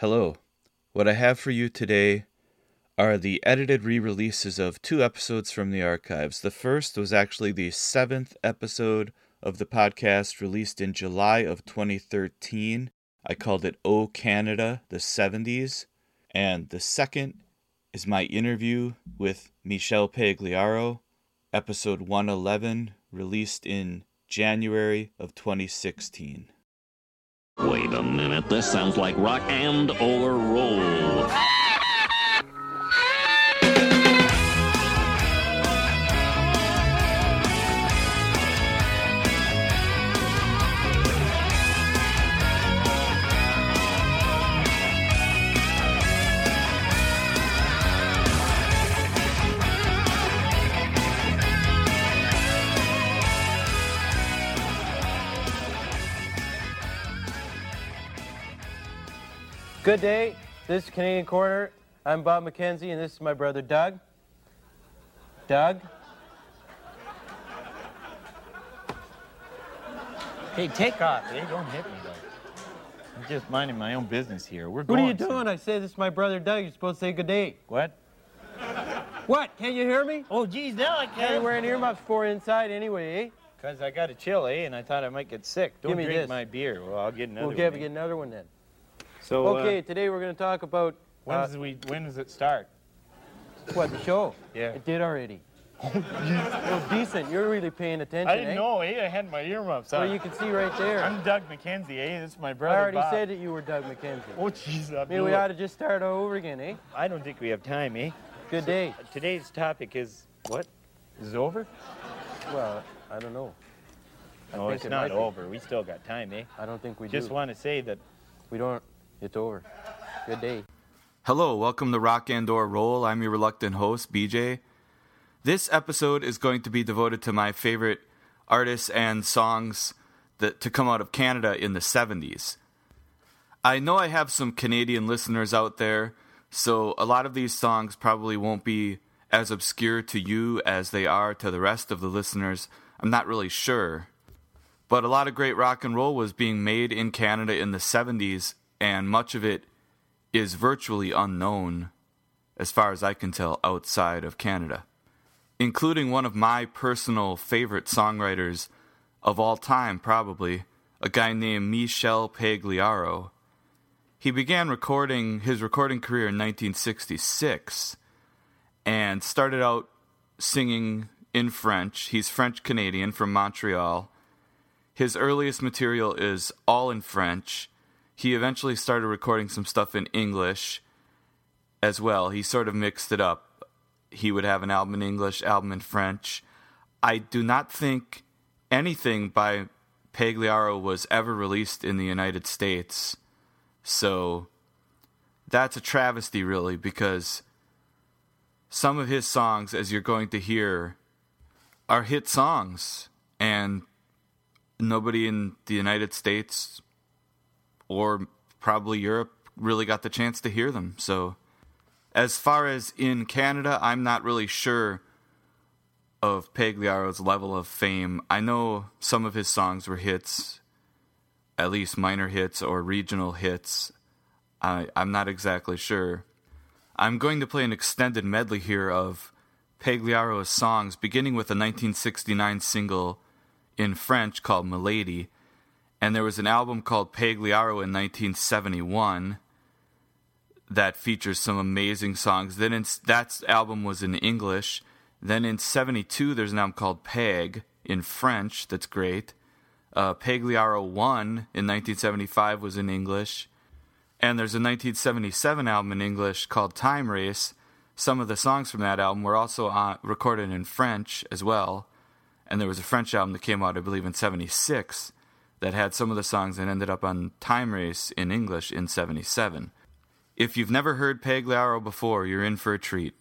Hello. What I have for you today are the edited re releases of two episodes from the archives. The first was actually the seventh episode of the podcast released in July of 2013. I called it Oh Canada, the 70s. And the second is my interview with Michel Pagliaro, episode 111, released in January of 2016. Wait a minute, this sounds like rock and or roll. Good day. This is Canadian Corner. I'm Bob McKenzie, and this is my brother Doug. Doug? Hey, take off. Hey, don't hit me, though. I'm just minding my own business here. We're going. What are you doing? I say this is my brother Doug. You're supposed to say good day. What? What? Can't you hear me? Oh, geez, now I You're can't. wearing earmuffs for inside anyway, eh? Because I got a chill, eh? And I thought I might get sick. Don't Give me drink this. my beer. Well, I'll get another we'll get, one. get another one then. So, uh, okay, today we're going to talk about when, uh, does we, when does it start? what the show. Yeah. It did already. well, decent. You're really paying attention. I didn't eh? know, eh? I had my earmuffs on. Well, you can see right there. I'm Doug McKenzie, eh? This is my brother. I already Bob. said that you were Doug McKenzie. Oh, jeez, I Maybe we ought to just start all over again, eh? I don't think we have time, eh? Good day. Today's topic is what? Is it over? Well, I don't know. I No, think it's it not might be. over. We still got time, eh? I don't think we Just do. Just want to say that We don't. It's over. Good day. Hello, welcome to Rock and or Roll. I'm your reluctant host, BJ. This episode is going to be devoted to my favorite artists and songs that to come out of Canada in the 70s. I know I have some Canadian listeners out there, so a lot of these songs probably won't be as obscure to you as they are to the rest of the listeners. I'm not really sure. But a lot of great rock and roll was being made in Canada in the 70s, and much of it is virtually unknown, as far as I can tell, outside of Canada, including one of my personal favorite songwriters of all time, probably, a guy named Michel Pagliaro. He began recording his recording career in 1966 and started out singing in French. He's French Canadian from Montreal. His earliest material is all in French. He eventually started recording some stuff in English as well. He sort of mixed it up. He would have an album in English, album in French. I do not think anything by Pagliaro was ever released in the United States. So that's a travesty, really, because some of his songs, as you're going to hear, are hit songs. And nobody in the United States or probably Europe really got the chance to hear them. So, as far as in Canada, I'm not really sure of Pagliaro's level of fame. I know some of his songs were hits, at least minor hits or regional hits. I, I'm not exactly sure. I'm going to play an extended medley here of Pagliaro's songs, beginning with a 1969 single in French called Milady, and there was an album called Pagliaro in 1971 that features some amazing songs. Then in, that album was in English. Then in 72, there's an album called Pag in French that's great. Uh, Pagliaro 1 in 1975 was in English. And there's a 1977 album in English called Time Race. Some of the songs from that album were also on, recorded in French as well. And there was a French album that came out, I believe, in 76 that had some of the songs that ended up on Time Race in English in 77. If you've never heard Pagliaro before, you're in for a treat.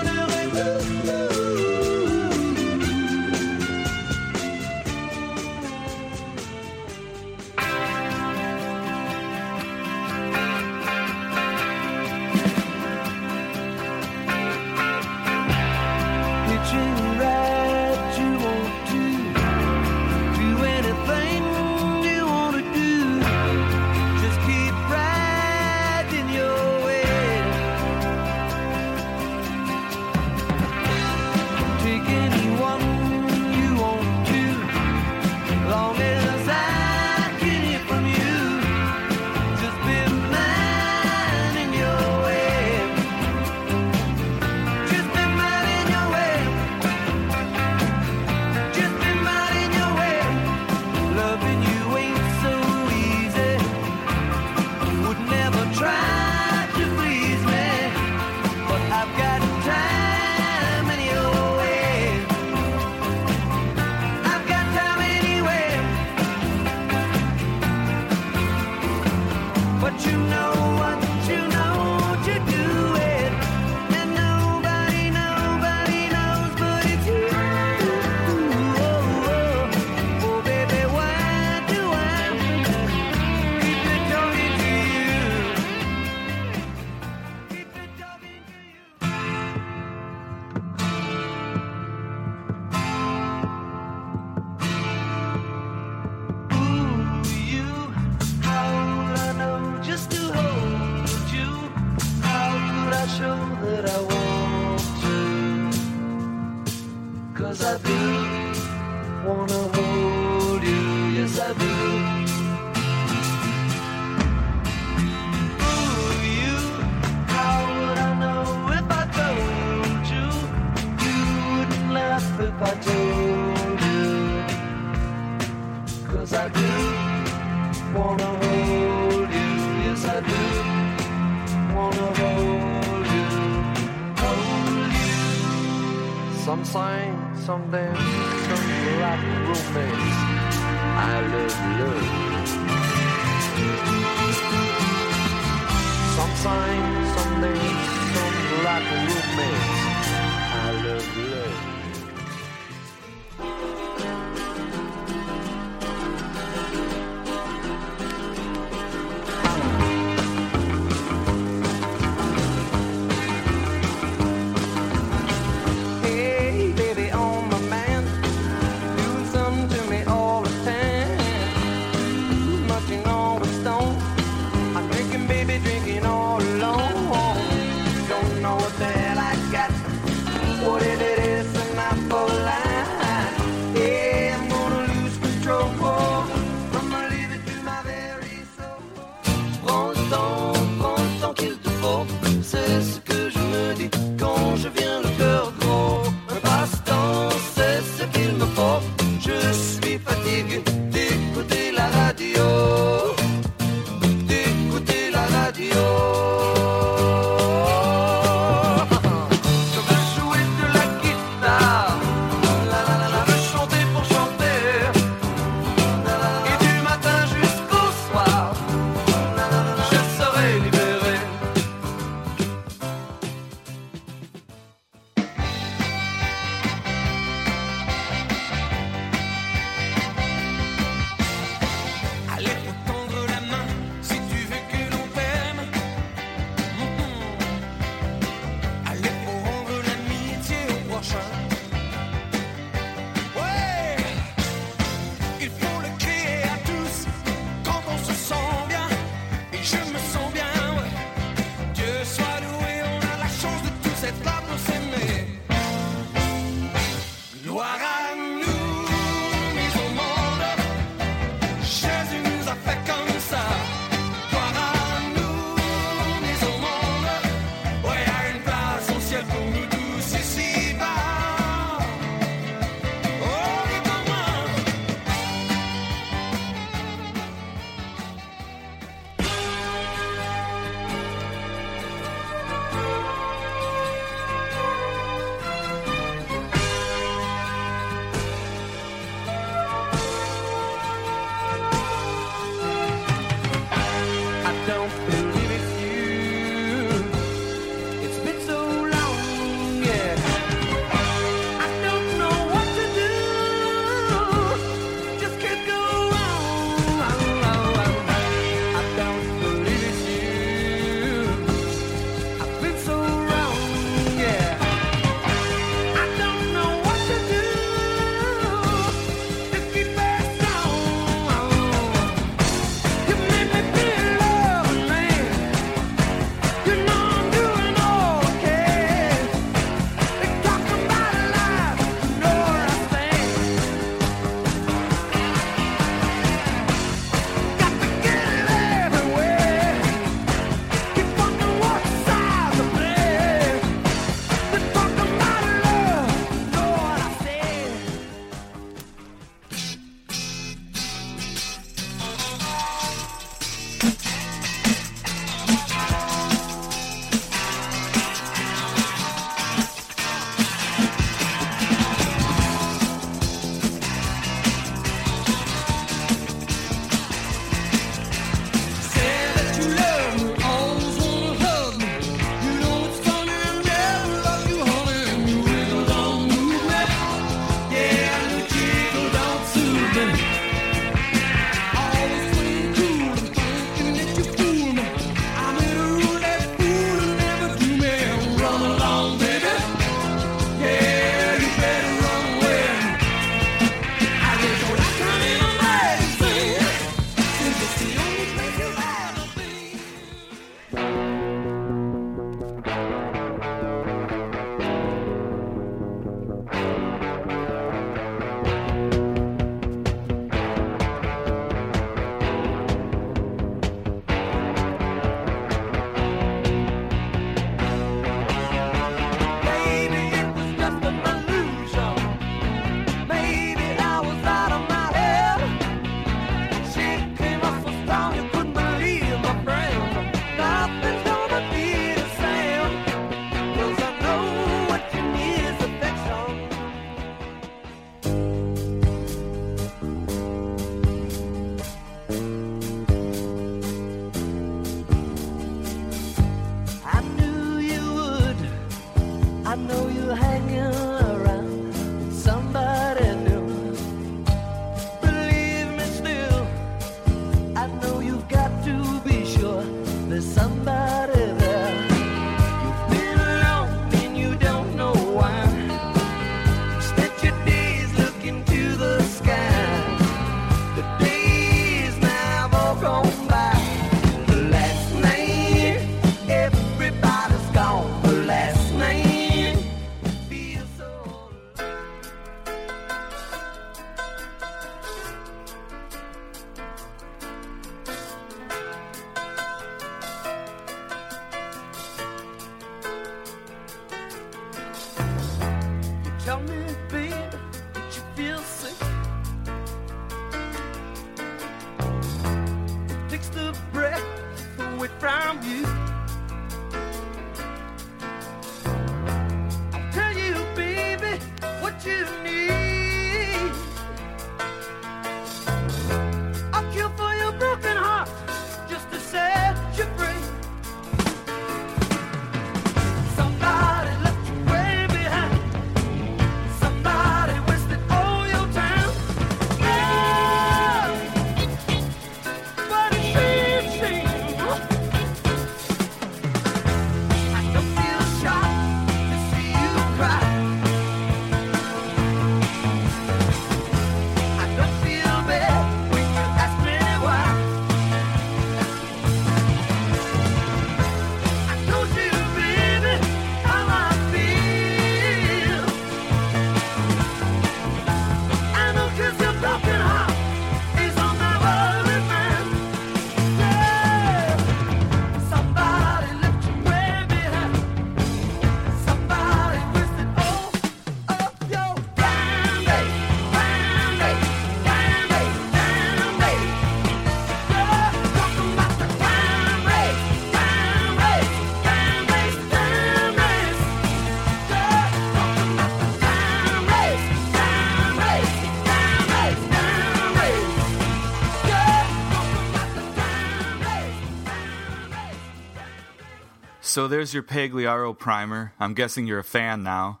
So there's your Pagliaro primer. I'm guessing you're a fan now.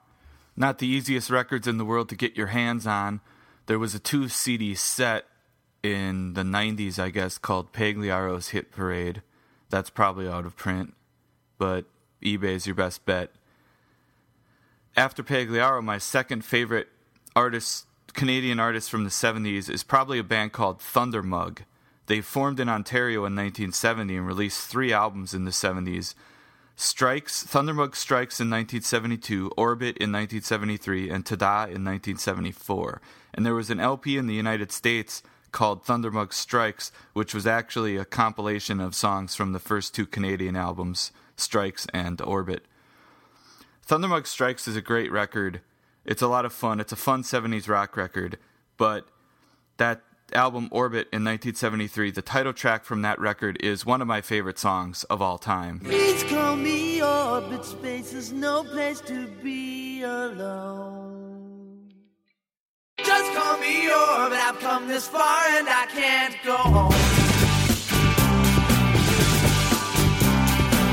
Not the easiest records in the world to get your hands on. There was a two CD set in the 90s, I guess, called Pagliaro's Hit Parade. That's probably out of print, but eBay's your best bet. After Pagliaro, my second favorite artist, Canadian artist from the 70s, is probably a band called Thundermug. They formed in Ontario in 1970 and released three albums in the 70s. Strikes, Thundermug Strikes in 1972, Orbit in 1973, and Tada in 1974. And there was an LP in the United States called Thundermug Strikes, which was actually a compilation of songs from the first two Canadian albums, Strikes and Orbit. Thundermug Strikes is a great record. It's a lot of fun. It's a fun 70s rock record, but that album Orbit in 1973, the title track from that record is one of my favorite songs of all time. Please call me orbit. Space is no place to be alone. Just call me orbit. I've come this far and I can't go home.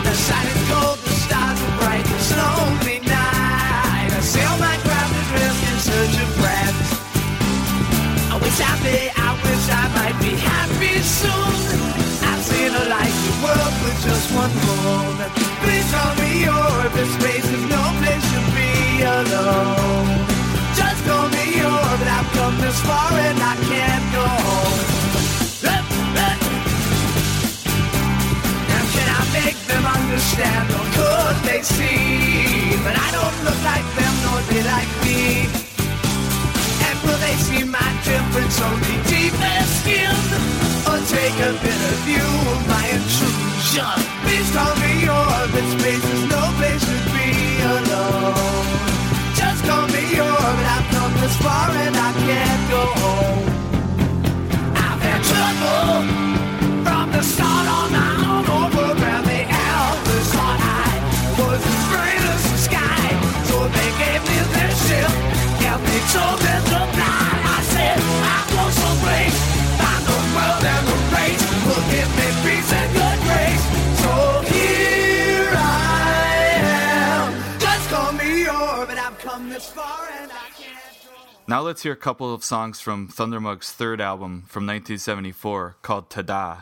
The sun is cold, the stars are bright, it's lonely night. I sail my craft adrift in search of friends. I Someday I wish I might be happy soon. I've seen a light the world with just one moon. Please tell me your orbit. Space is no place to be alone. Just call me your but I've come this far and I can't go home. Now can I make them understand or could they see? But I don't look like them nor they like me. And will they see my difference only take a bitter view of my intrusion? Please call me orbit, space is no place to be alone. Just call me your orbit, I've come this far and I can't go home. I've had trouble from the start on down over where the elders thought I was as great as the sky. So they gave me their ship, told me to Now let's hear a couple of songs from Thundermug's third album from 1974 called Tada.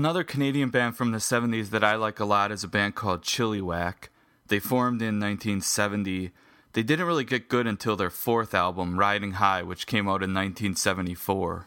Another Canadian band from the 70s that I like a lot is a band called Chilliwack. They formed in 1970. They didn't really get good until their fourth album, Riding High, which came out in 1974.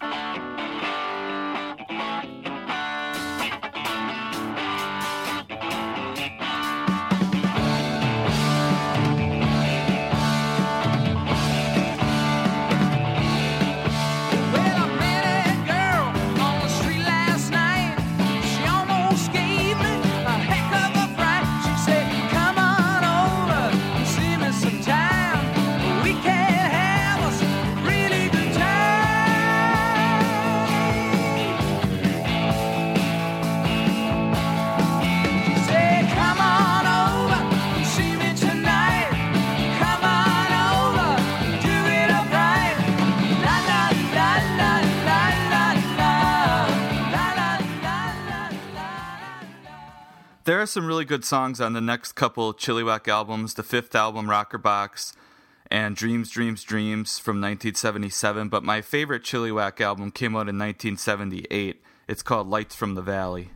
Some really good songs on the next couple Chilliwack albums, the fifth album, Rocker Box, and Dreams, Dreams, Dreams from 1977. But my favorite Chilliwack album came out in 1978. It's called Lights from the Valley.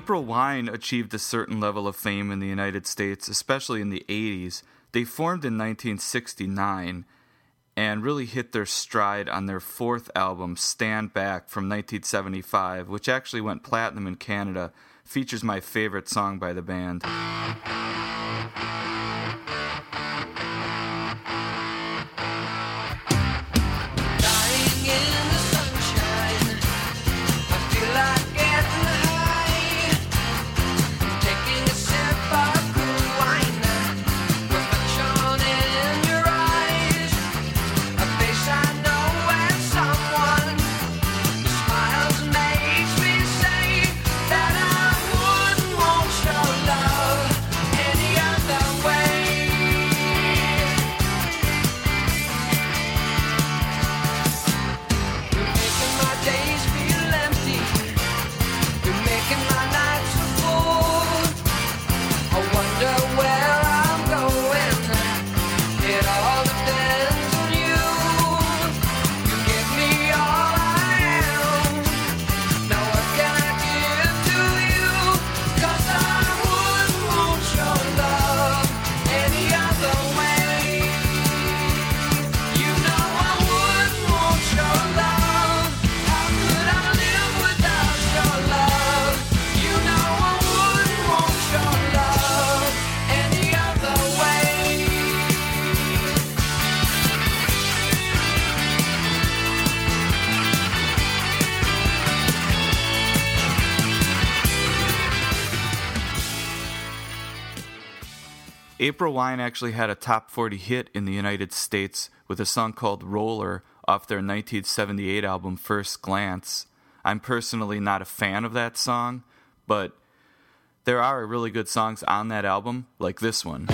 April Wine achieved a certain level of fame in the United States, especially in the 80s. They formed in 1969 and really hit their stride on their fourth album, Stand Back, from 1975, which actually went platinum in Canada. Features my favorite song by the band. April Wine actually had a top 40 hit in the United States with a song called Roller off their 1978 album First Glance. I'm personally not a fan of that song, but there are really good songs on that album, like this one.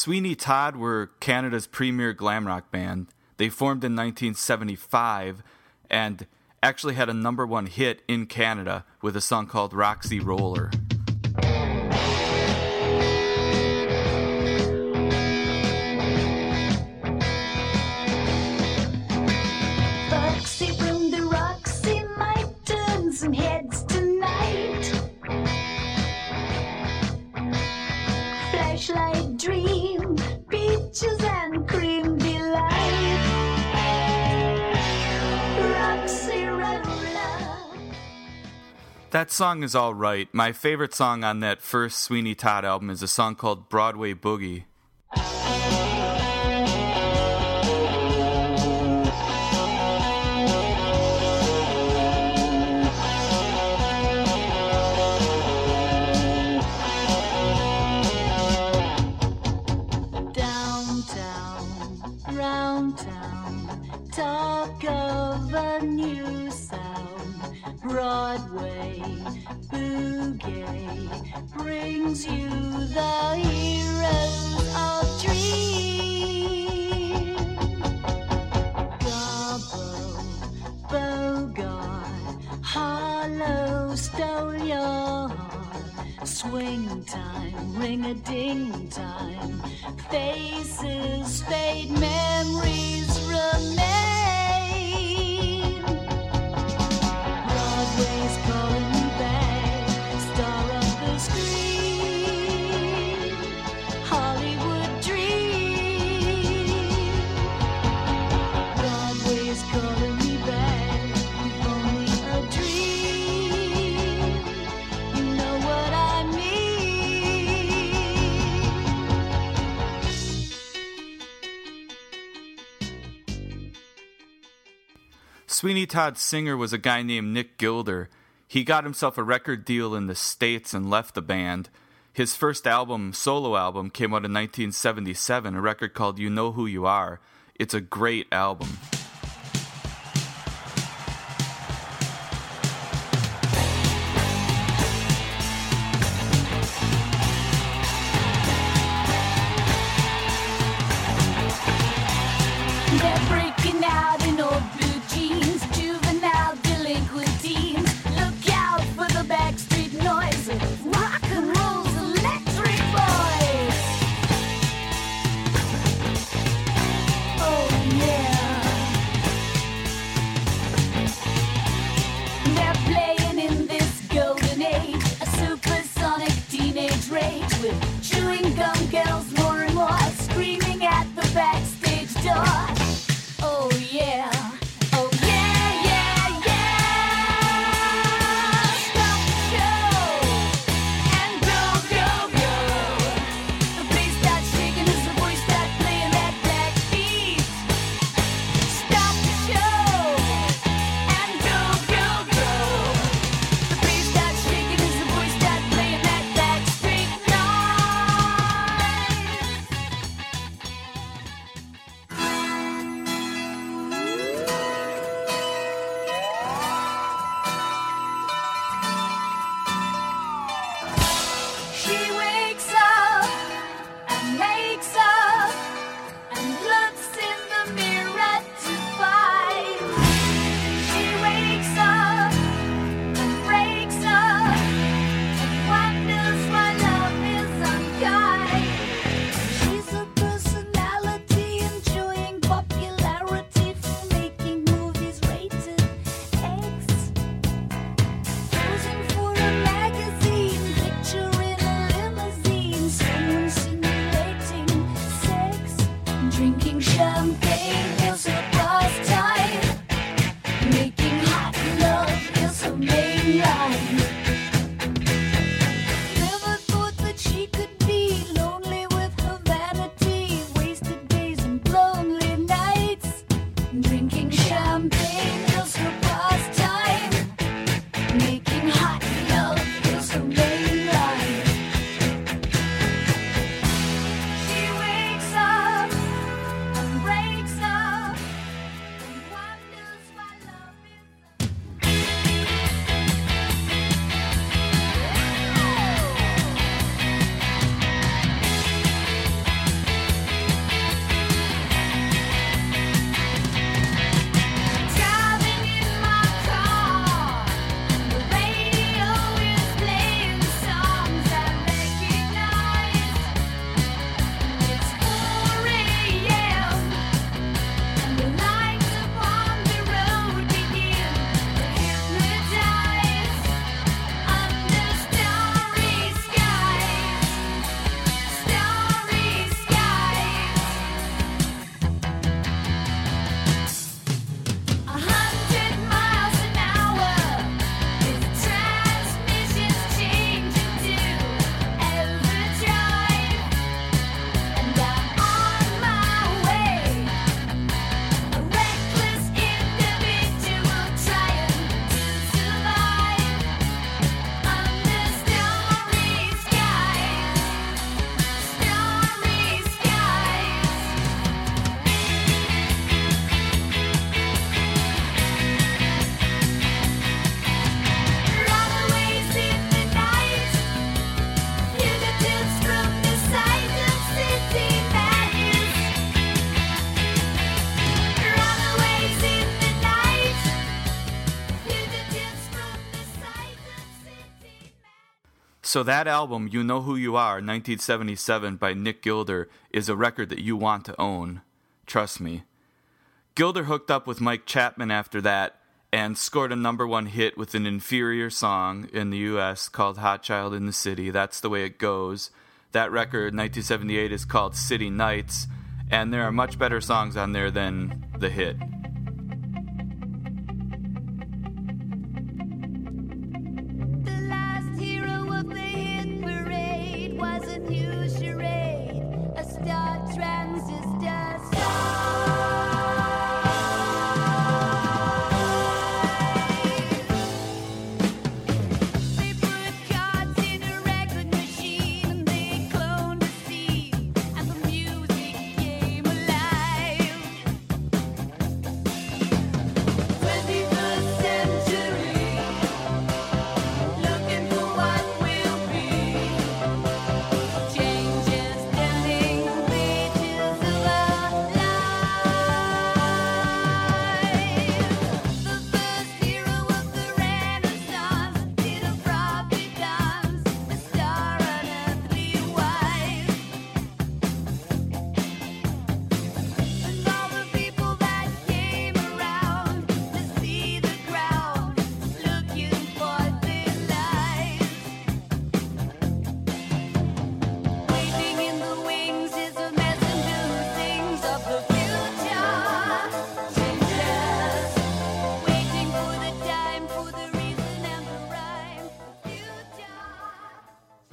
Sweeney Todd were Canada's premier glam rock band. They formed in 1975 and actually had a number one hit in Canada with a song called Roxy Roller. That song is all right. My favorite song on that first Sweeney Todd album is a song called Broadway Boogie. Downtown, boogie brings you the heroes of dream. Gable, Bogart, Harlow stole your heart. Swing time, ring a ding time. Faces fade, memories remain. Sweeney Todd's singer was a guy named Nick Gilder. He got himself a record deal in the States and left the band. His first album, solo album, came out in 1977, a record called You Know Who You Are. It's a great album. So that album, You Know Who You Are, 1977 by Nick Gilder, is a record that you want to own. Trust me. Gilder hooked up with Mike Chapman after that and scored a number one hit with an inferior song in the US called Hot Child in the City. That's the way it goes. That record, 1978, is called City Nights, and there are much better songs on there than the hit. a new charade, a star transistor. Star.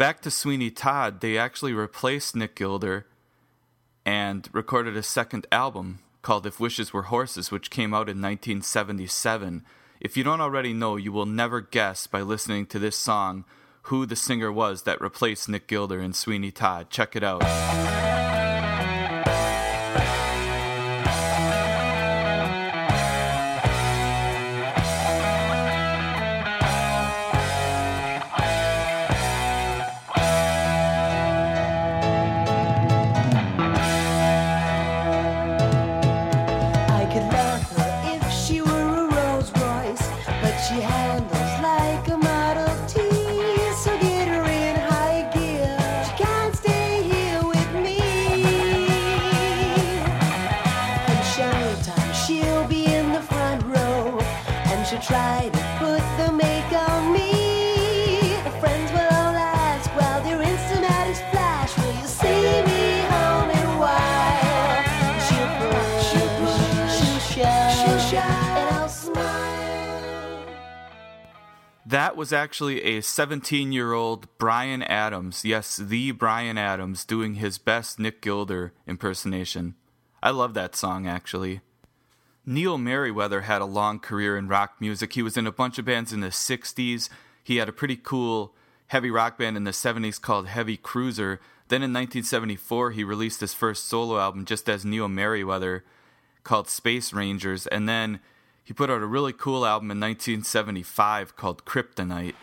Back to Sweeney Todd, they actually replaced Nick Gilder and recorded a second album called If Wishes Were Horses, which came out in 1977. If you don't already know, you will never guess by listening to this song who the singer was that replaced Nick Gilder in Sweeney Todd. Check it out. That was actually a 17 year old Bryan Adams, yes, the Bryan Adams, doing his best Nick Gilder impersonation. I love that song, actually. Neil Merryweather had a long career in rock music. He was in a bunch of bands in the 60s. He had a pretty cool heavy rock band in the 70s called Heavy Cruiser. Then in 1974, he released his first solo album just as Neil Merryweather called Space Rangers. And then he put out a really cool album in 1975 called Kryptonite.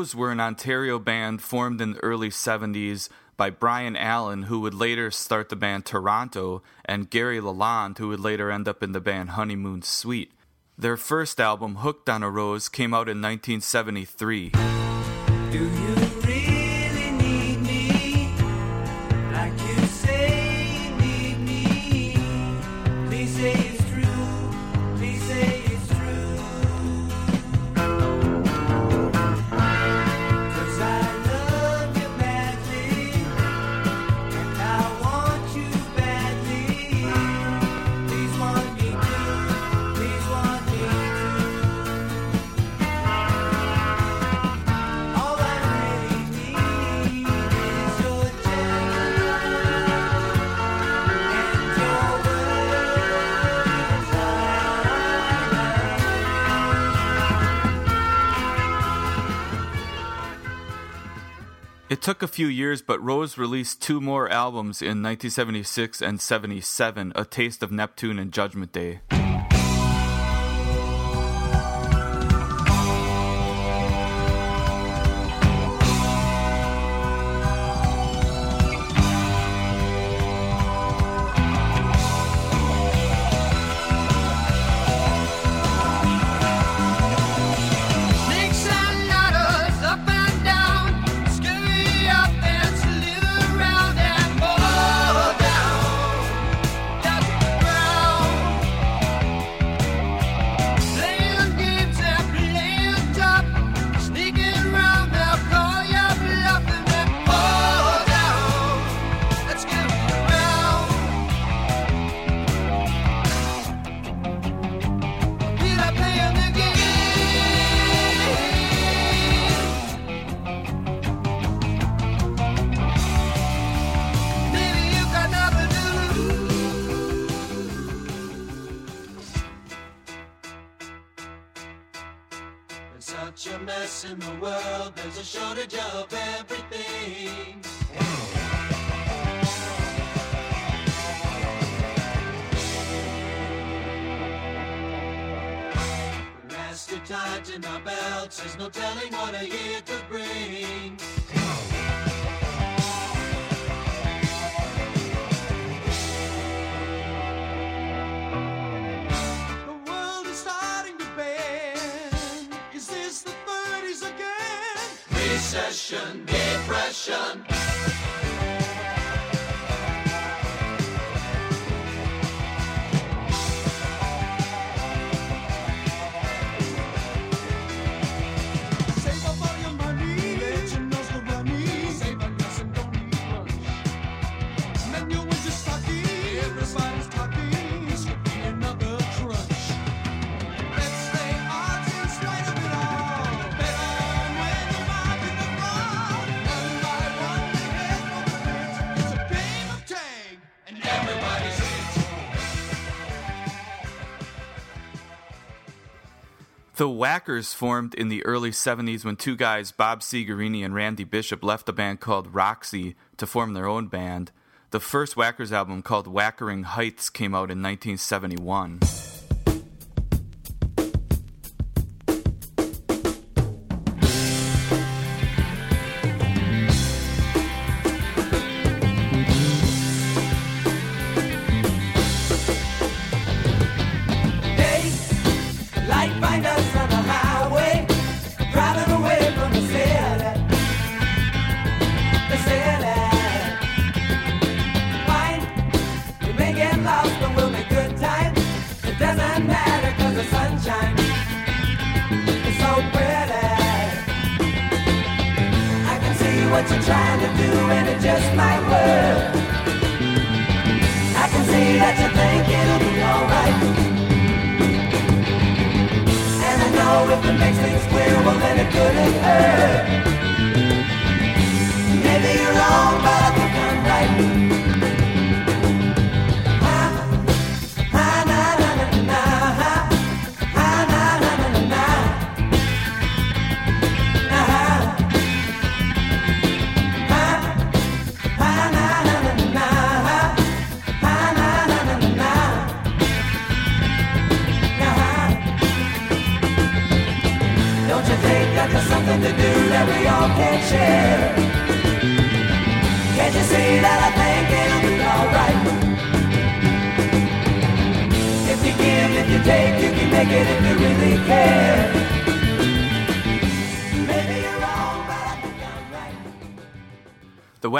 Rose were an Ontario band formed in the early 70s by Brian Allen, who would later start the band Toronto, and Gary Lalonde, who would later end up in the band Honeymoon Suite. Their first album, Hooked on a Rose, came out in 1973. It took a few years, but Rose released two more albums in 1976 and 77 A Taste of Neptune and Judgment Day. tied in our belts. There's no telling what a year could bring. The world is starting to bend. Is this the 30s again? Recession, depression. The Wackers formed in the early 70s when two guys, Bob Segarini and Randy Bishop, left a band called Roxy to form their own band. The first Wackers album, called Wackering Heights, came out in 1971.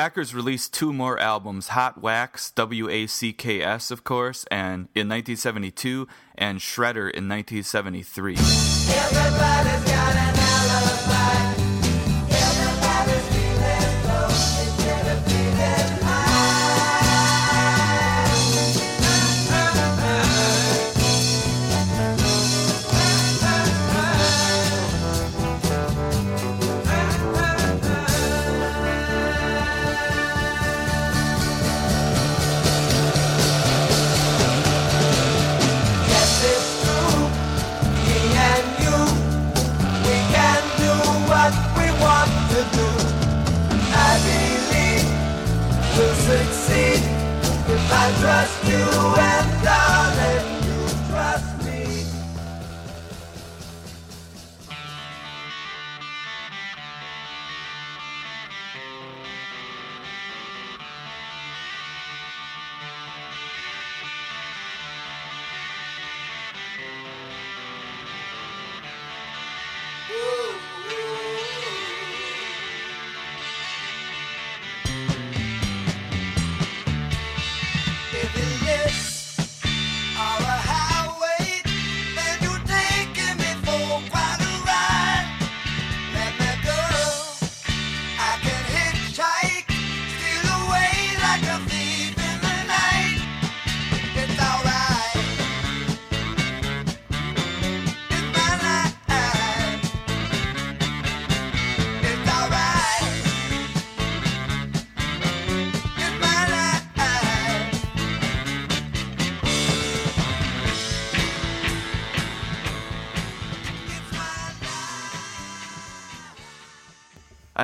Wackers released two more albums, Hot Wax, W A C K S, of course, and in 1972, and Shredder in 1973.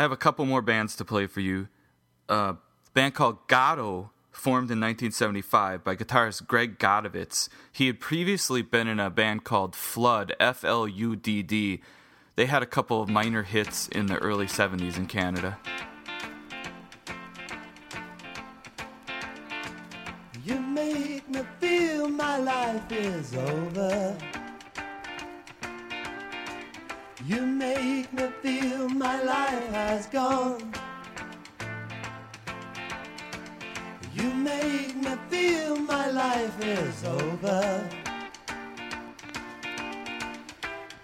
Have a couple more bands to play for you. A band called Goddo formed in 1975 by guitarist Greg Godovitz. He had previously been in a band called Fludd, F L U D D. They had a couple of minor hits in the early 70s in Canada. You make me feel my life is over. You make me feel my life has gone. You make me feel my life is over.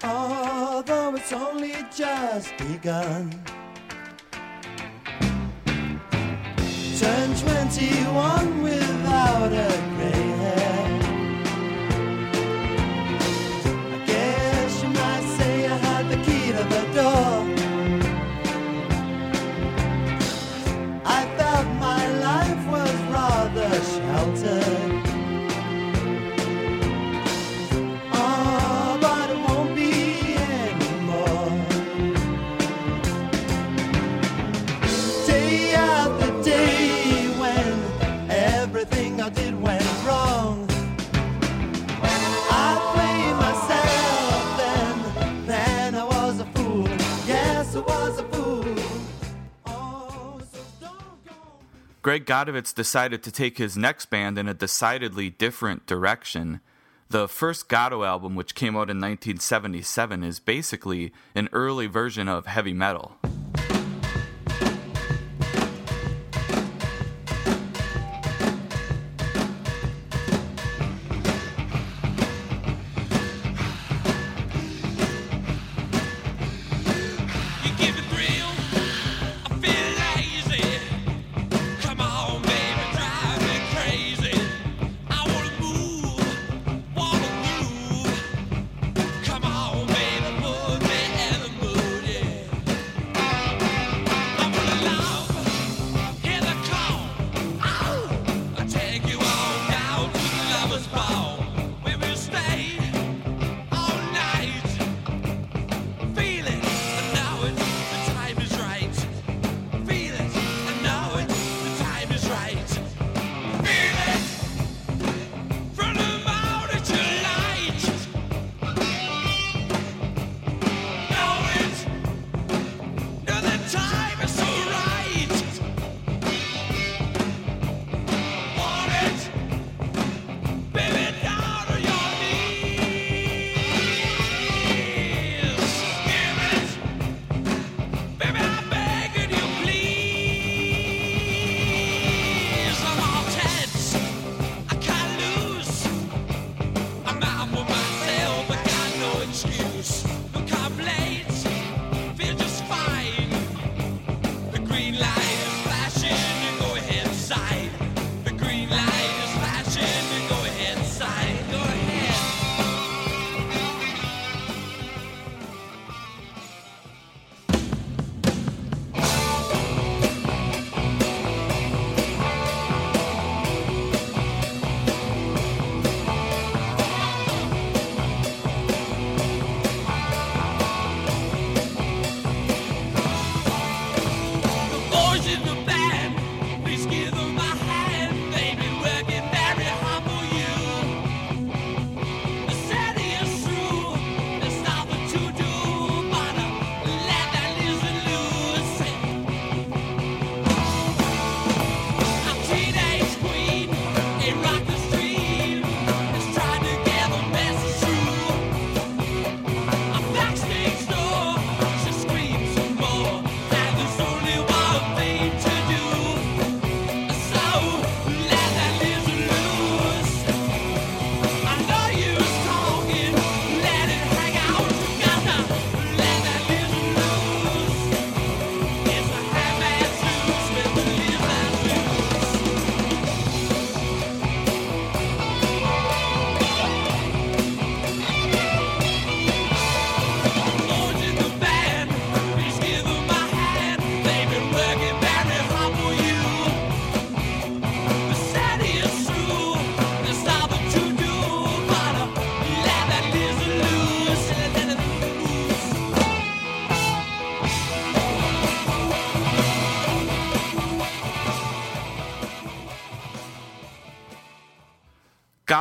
Although it's only just begun. Turn 21 without a olvidar. Greg Godovitz decided to take his next band in a decidedly different direction. The first Goddo album, which came out in 1977, is basically an early version of heavy metal.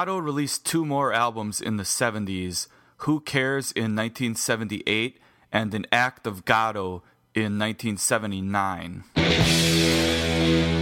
Goddo released two more albums in the 70s Who Cares in 1978 and An Act of Goddo in 1979.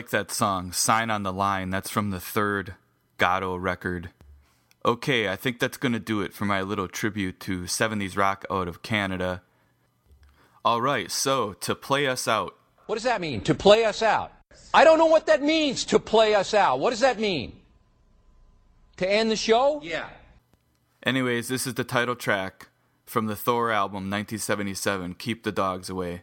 Like that song, Sign on the Line. That's from the third Goddo record. Okay, I think that's going to do it for my little tribute to 70s rock out of Canada. All right, so to play us out, What does that mean? To play us out? I don't know what that means, to play us out. What does that mean? To end the show? Yeah. Anyways, this is the title track from the Thor album 1977, Keep the Dogs Away.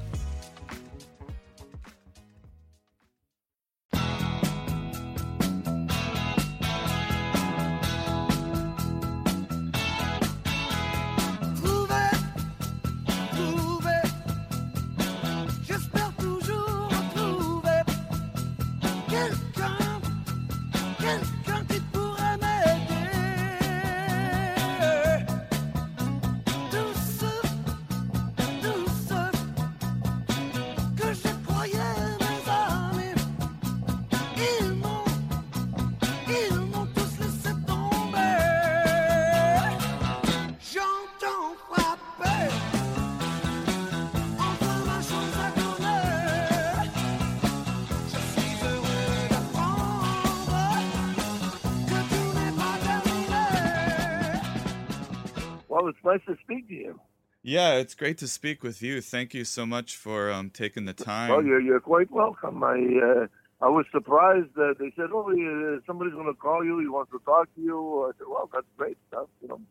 Well, it's nice to speak to you. Yeah, it's great to speak with you. Thank you so much for um, taking the time. Well, you're, you're quite welcome. I uh, I was surprised that they said, "Oh, uh, somebody's going to call you. He wants to talk to you." I said, "Well, that's great stuff." You know.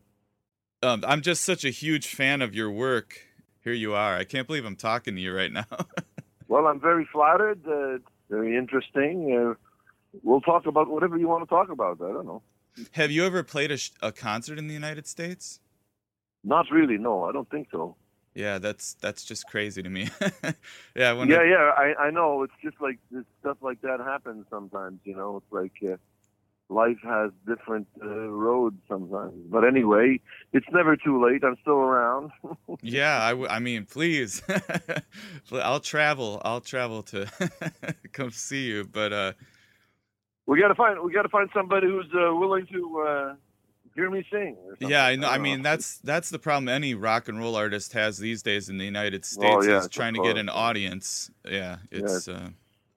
Um, I'm just such a huge fan of your work. Here you are. I can't believe I'm talking to you right now. Well, I'm very flattered. Uh, very interesting. Uh, we'll talk about whatever you want to talk about. I don't know. Have you ever played a, sh- a concert in the United States? Not really. No, I don't think so. Yeah, that's that's just crazy to me. yeah, when yeah, yeah. I I know. It's just like this stuff like that happens sometimes. You know, it's like. Uh, Life has different uh, roads sometimes, but anyway, it's never too late. I'm still around. yeah. I, w- I mean, please, I'll travel. I'll travel to come see you. But uh, we got to find we got to find somebody who's uh, willing to uh, hear me sing. Yeah, I know. I don't mean, that's that's the problem any rock and roll artist has these days in the United States Well, yeah, is trying to get an audience. Yeah, it's. Yes. Uh,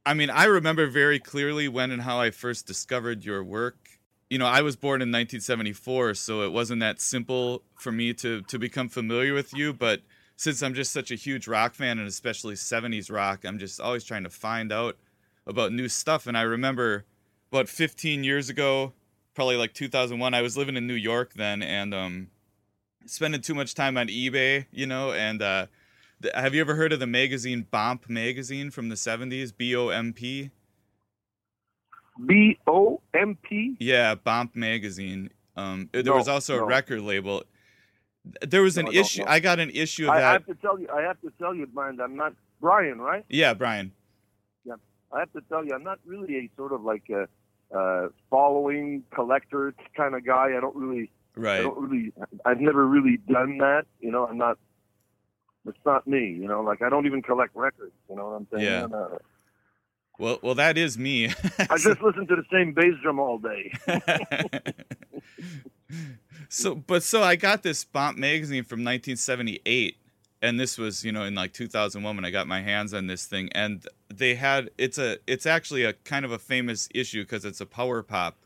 I mean, I remember very clearly when and how I first discovered your work. You know, I was born in 1974, so it wasn't that simple for me to to become familiar with you. But since I'm just such a huge rock fan, and especially 70s rock, I'm just always trying to find out about new stuff. And I remember about 15 years ago, probably like 2001, I was living in New York then, and um, spending too much time on eBay, you know. And uh, th- have you ever heard of the magazine Bomp magazine from the 70s? B O M P. B O M P. Yeah, Bomp magazine. Um, there No, was also no. a record label. There was an No, issue. I got an issue of I, I have to tell you. I have to tell you, mind. I'm not Brian, right? Yeah, Brian. Yeah. I have to tell you, I'm not really a sort of like a uh, following collector kind of guy. I don't really. right. I don't really. I've never really done that. You know, I'm not. It's not me. You know, like I don't even collect records. You know what I'm saying? Yeah. Not- Well, well, that is me. I just listen to the same bass drum all day. so but so I got this Bomp magazine from 1978 and this was you know in like 2001 when I got my hands on this thing and they had it's a it's actually a kind of a famous issue because it's a power pop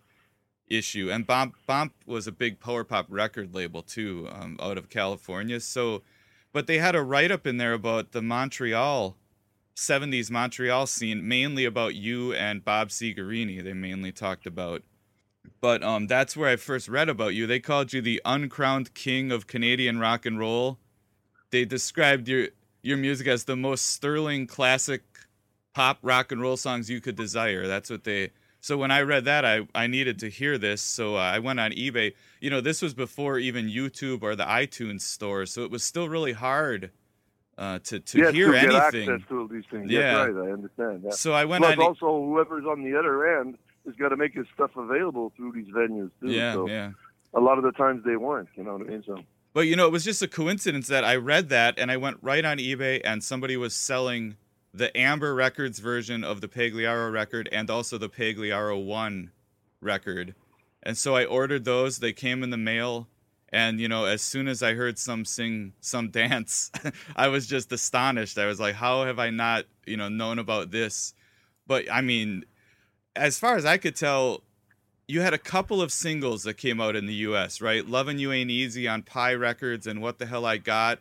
issue and Bomp Bomp was a big power pop record label too um, out of California so but they had a write up in there about the Montreal 70s Montreal scene mainly about you and Bob Segarini they mainly talked about but um, that's where I first read about you. They called you the uncrowned king of Canadian rock and roll. They described your your music as the most sterling classic pop rock and roll songs you could desire. That's what they. So when I read that, I I needed to hear this. So uh, I went on eBay. You know, this was before even YouTube or the iTunes store, so it was still really hard uh, to to yeah, hear to get anything. access to these things. Yeah. That's right. I understand. Yeah. So I went Plus, on. also whoever's on the other end has got to make his stuff available through these venues too. Yeah, so yeah. A lot of the times they weren't. You know what I mean? So. But you know, it was just a coincidence that I read that and I went right on eBay and somebody was selling the Amber Records version of the Pagliaro record and also the Pagliaro 1 record. And so I ordered those. They came in the mail. And, you know, as soon as I heard some sing, some dance, I was just astonished. I was like, how have I not, you know, known about this? But I mean, as far as I could tell, you had a couple of singles that came out in the U.S., right? Loving You Ain't Easy" on Pye Records and "What the Hell I Got."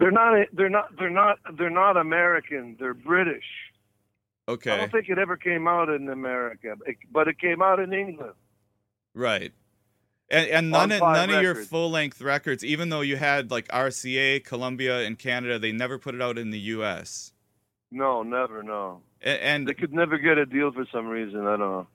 They're not. They're not. They're not. They're not American. They're British. Okay. I don't think it ever came out in America, but it came out in England. right. And, and none of none of your full length records, even though you had like RCA, Columbia, and Canada, they never put it out in the U.S. No, never. No. A- And, They could never get a deal for some reason. I don't know.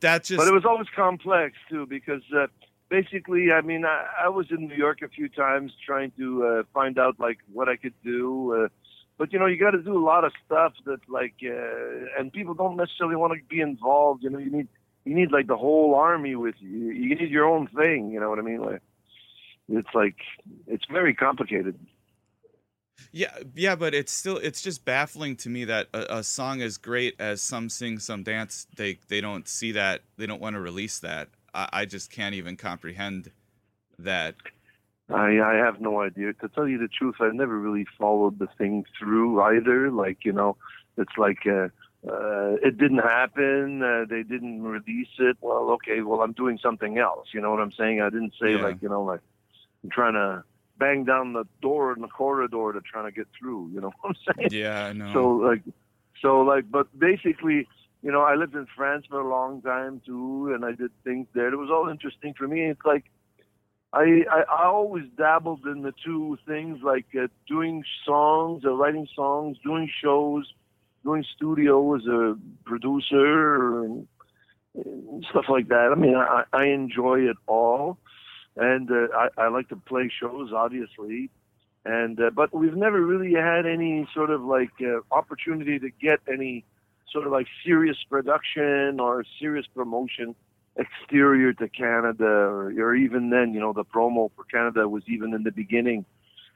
That just but it was always complex too because uh, basically i mean I, I was in new york a few times trying to uh, find out like what i could do uh, but you know you got to do a lot of stuff that like uh, and people don't necessarily want to be involved you know you need you need like the whole army with you you need your own thing you know what i mean like it's like it's very complicated Yeah, yeah, but it's still it's just baffling to me that a, a song as great as "Some Sing, Some Dance" they they don't see that they don't want to release that. I, I just can't even comprehend that. I I have no idea. To tell you the truth, I never really followed the thing through either. Like you know, it's like uh, uh, it didn't happen. Uh, they didn't release it. Well, okay. Well, I'm doing something else. You know what I'm saying? I didn't say Yeah. like you know like I'm trying to bang down the door in the corridor to try to get through. You know what I'm saying? Yeah, I know. So like, so like, but basically, you know, I lived in France for a long time too, and I did things there. It was all interesting for me. It's like I I, I always dabbled in the two things, like uh, doing songs, uh, writing songs, doing shows, doing studio as a producer, and, and stuff like that. I mean, I, I enjoy it all, and uh, I, I like to play shows, obviously and uh, but we've never really had any sort of like uh, opportunity to get any sort of like serious production or serious promotion exterior to Canada or, or even then you know the promo for Canada was even in the beginning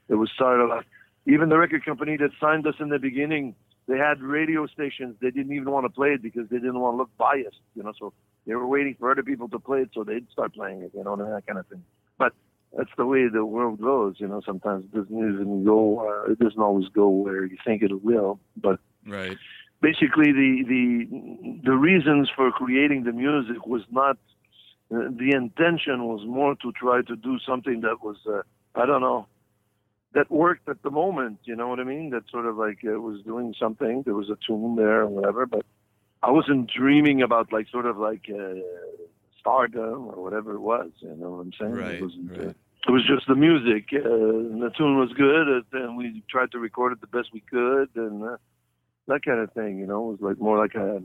it was sort of like even the record company that signed us in the beginning they had radio stations they didn't even want to play it because they didn't want to look biased you know so they were waiting for other people to play it so they'd start playing it, you know, and that kind of thing. But that's the way the world goes, you know. Sometimes it doesn't even go. Uh, it doesn't always go where you think it will. But Right. Basically, the the the reasons for creating the music was not. Uh, the intention was more to try to do something that was, uh, I don't know, that worked at the moment. You know what I mean? That sort of like uh, was doing something. There was a tune there or whatever, but I wasn't dreaming about like sort of like uh, stardom or whatever it was. You know what I'm saying? Right, It, wasn't, uh, right. it was just the music, uh, and the tune was good, and we tried to record it the best we could, and uh, that kind of thing. You know, it was like more like a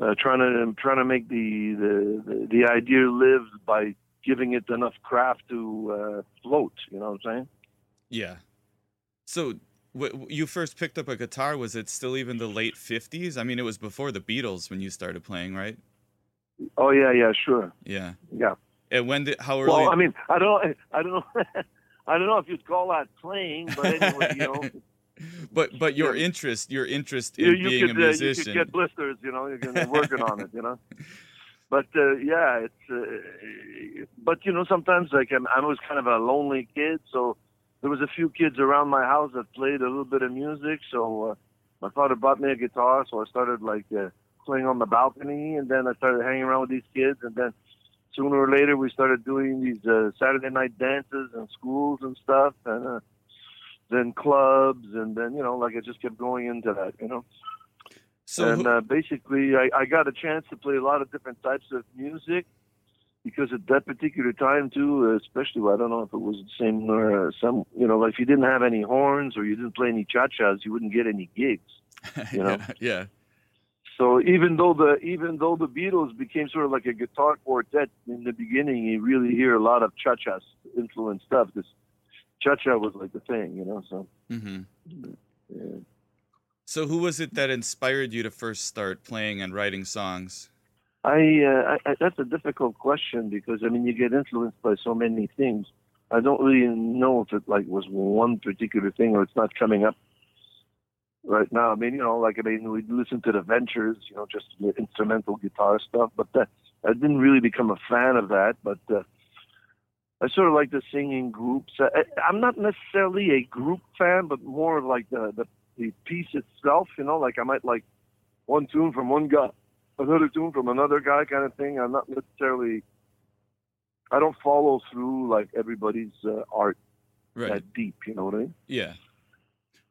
uh, trying to trying to make the, the the the idea live by giving it enough craft to uh, float. You know what I'm saying? Yeah. So w- you first picked up a guitar. Was it still even the late fifties? I mean, it was before the Beatles when you started playing, right? Oh yeah, yeah, sure, Yeah. yeah. And when did how early? Well, I mean, I don't I don't know, I don't know if you'd call that playing, but anyway, you know, but but your interest, your interest in you, you being could a uh, you musician. could get blisters, you know, you're working on it, you know. But uh, yeah, it's. Uh, but you know, sometimes like I'm, I was kind of a lonely kid, so there was a few kids around my house that played a little bit of music. So uh, my father bought me a guitar, so I started like uh, playing on the balcony, and then I started hanging around with these kids, and then sooner or later we started doing these uh, Saturday night dances in schools and stuff, and uh, then clubs, and then you know, like I just kept going into that, you know. So and uh, basically, I, I got a chance to play a lot of different types of music because at that particular time too, especially I don't know if it was the same or uh, some, you know, like if you didn't have any horns or you didn't play any cha-chas, you wouldn't get any gigs. You know. yeah, yeah. So even though the even though the Beatles became sort of like a guitar quartet in the beginning, you really hear a lot of cha-cha influenced stuff. Because cha-cha was like the thing, you know. So hmm yeah. So who was it that inspired you to first start playing and writing songs? I, uh, I, I that's a difficult question because I mean you get influenced by so many things. I don't really know if it like was one particular thing or it's not coming up right now. I mean, you know, like I mean, we listen to the Ventures, you know, just the instrumental guitar stuff, but that I didn't really become a fan of that. But uh, I sort of like the singing groups. I, I'm not necessarily a group fan, but more of like the, the the piece itself. You know, like I might like one tune from one guy, another tune from another guy, kind of thing. I'm not necessarily. I don't follow through like everybody's uh, art Right. that deep. You know what I mean? Yeah.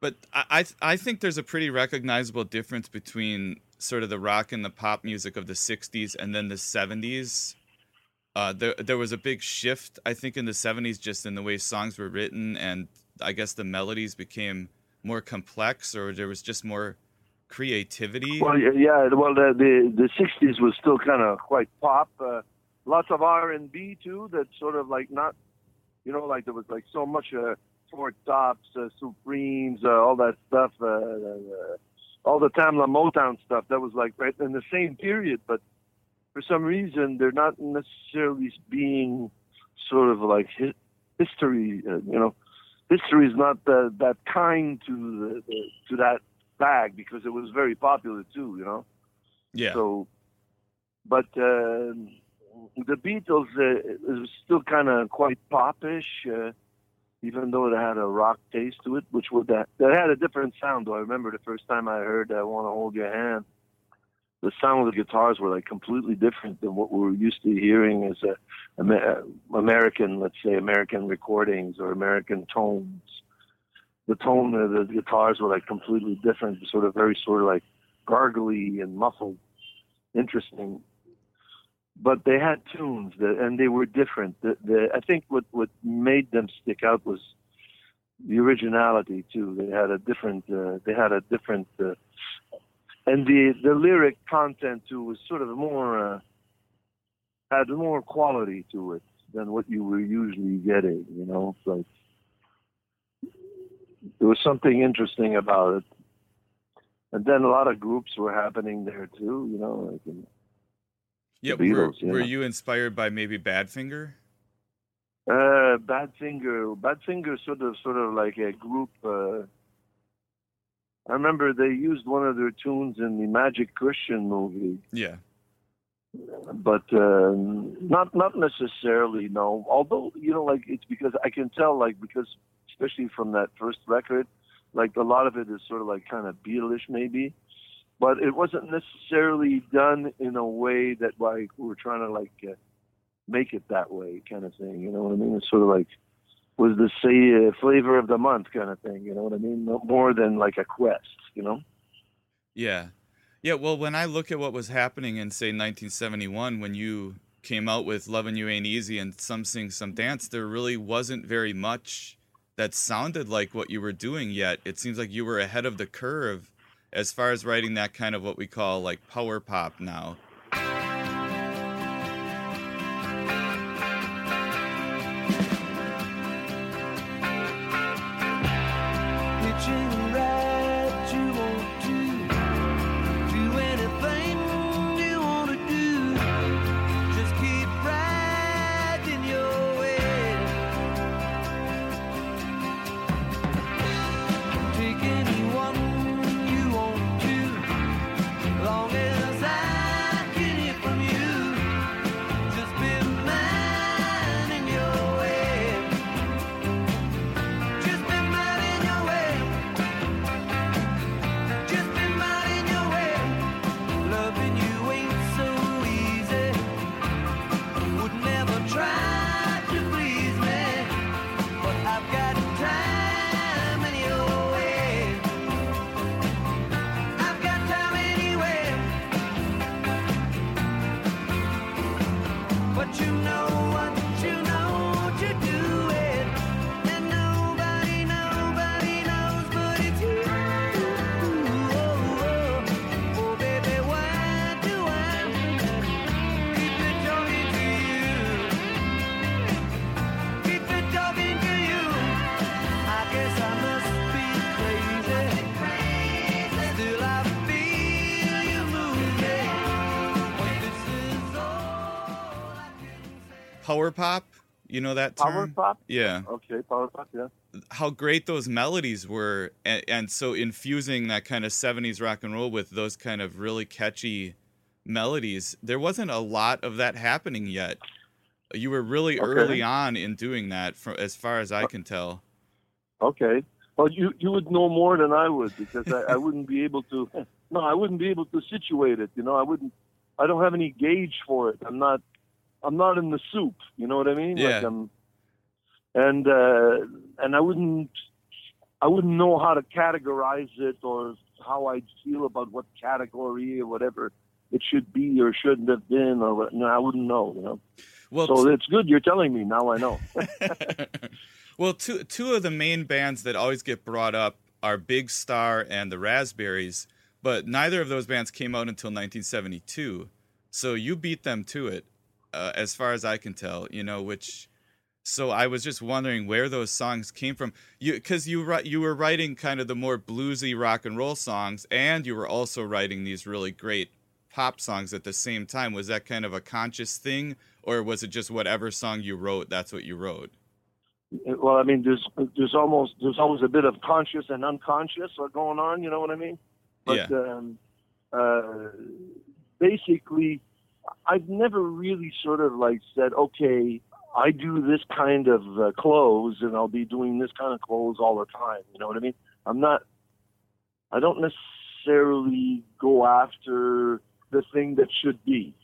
But I, I think there's a pretty recognizable difference between sort of the rock and the pop music of the 60s and then the 70s. Uh, there, there was a big shift, I think, in the 70s just in the way songs were written, and I guess the melodies became more complex, or there was just more creativity. Well, yeah. Well, the the, the '60s was still kind of quite pop. Uh, lots of R and B too. That sort of like not, you know, like there was like so much uh, Four Tops, uh, Supremes, uh, all that stuff. Uh, uh, all the Tamla Motown stuff. That was like right in the same period, but for some reason they're not necessarily being sort of like hi- history. Uh, you know, history is not uh, that kind to the, the to that bag because it was very popular too. You know. yeah. So, but uh, the Beatles uh, it was still kind of quite popish, uh, even though it had a rock taste to it, which would that that had a different sound. Though I remember the first time I heard "I Want to Hold Your Hand," the sound of the guitars were like completely different than what we were used to hearing as a, Amer- American, let's say, American recordings or American tones. The tone of the guitars were like completely different, sort of very sort of like gargly and muffled, interesting. But they had tunes that, and they were different. The, the, I think what what made them stick out was the originality too. They had a different. Uh, they had a different, uh, and the the lyric content too was sort of more uh, had more quality to it than what you were usually getting. You know, It's like there was something interesting about it. And then a lot of groups were happening there too, you know. Like in, yeah. the were, Beatles, yeah. were you inspired by maybe Badfinger? uh, Badfinger, Badfinger, sort of, sort of like a group. Uh, I remember they used one of their tunes in the Magic Christian movie. Yeah. but uh, not not necessarily. No, although you know, like it's because I can tell, like because especially from that first record, like a lot of it is sort of like kind of Beatlish maybe, but it wasn't necessarily done in a way that like we were trying to like uh, make it that way, kind of thing. You know what I mean? It's sort of like was the say uh, flavor of the month kind of thing. You know what I mean? No more than like a quest. You know? Yeah. Yeah, well, when I look at what was happening in, say, 1971, when you came out with "Loving You Ain't Easy and Some Sing, Some Dance, there really wasn't very much that sounded like what you were doing yet. It seems like you were ahead of the curve as far as writing that kind of what we call like power pop now. Power pop, you know that term? Power pop? Yeah. Okay, power pop. Yeah. how great those melodies were and, and so infusing that kind of 70s rock and roll with those kind of really catchy melodies there wasn't a lot of that happening yet you were really Okay. early on in doing that from as far as i uh, can tell Okay. Well, you you would know more than I would because I, I wouldn't be able to. No, I wouldn't be able to situate it. You know, I wouldn't. I don't have any gauge for it. I'm not. I'm not in the soup. You know what I mean? Like Yeah. I'm, and uh, and I wouldn't. I wouldn't know how to categorize it or how I'd feel about what category or whatever it should be or shouldn't have been or what. No, I wouldn't know. You know. Well, so t- it's good you're telling me now. I know. well two two of the main bands that always get brought up are big star and the raspberries but neither of those bands came out until 1972 so you beat them to it uh, as far as i can tell you know which so i was just wondering where those songs came from you because you you were writing kind of the more bluesy rock and roll songs and you were also writing these really great pop songs at the same time was that kind of a conscious thing or was it just whatever song you wrote that's what you wrote well, I mean, there's there's almost there's always a bit of conscious and unconscious going on. You know what I mean? But Yeah. um, uh, basically, I've never really sort of like said, okay, I do this kind of uh, clothes, and I'll be doing this kind of clothes all the time. You know what I mean? I'm not. I don't necessarily go after the thing that should be.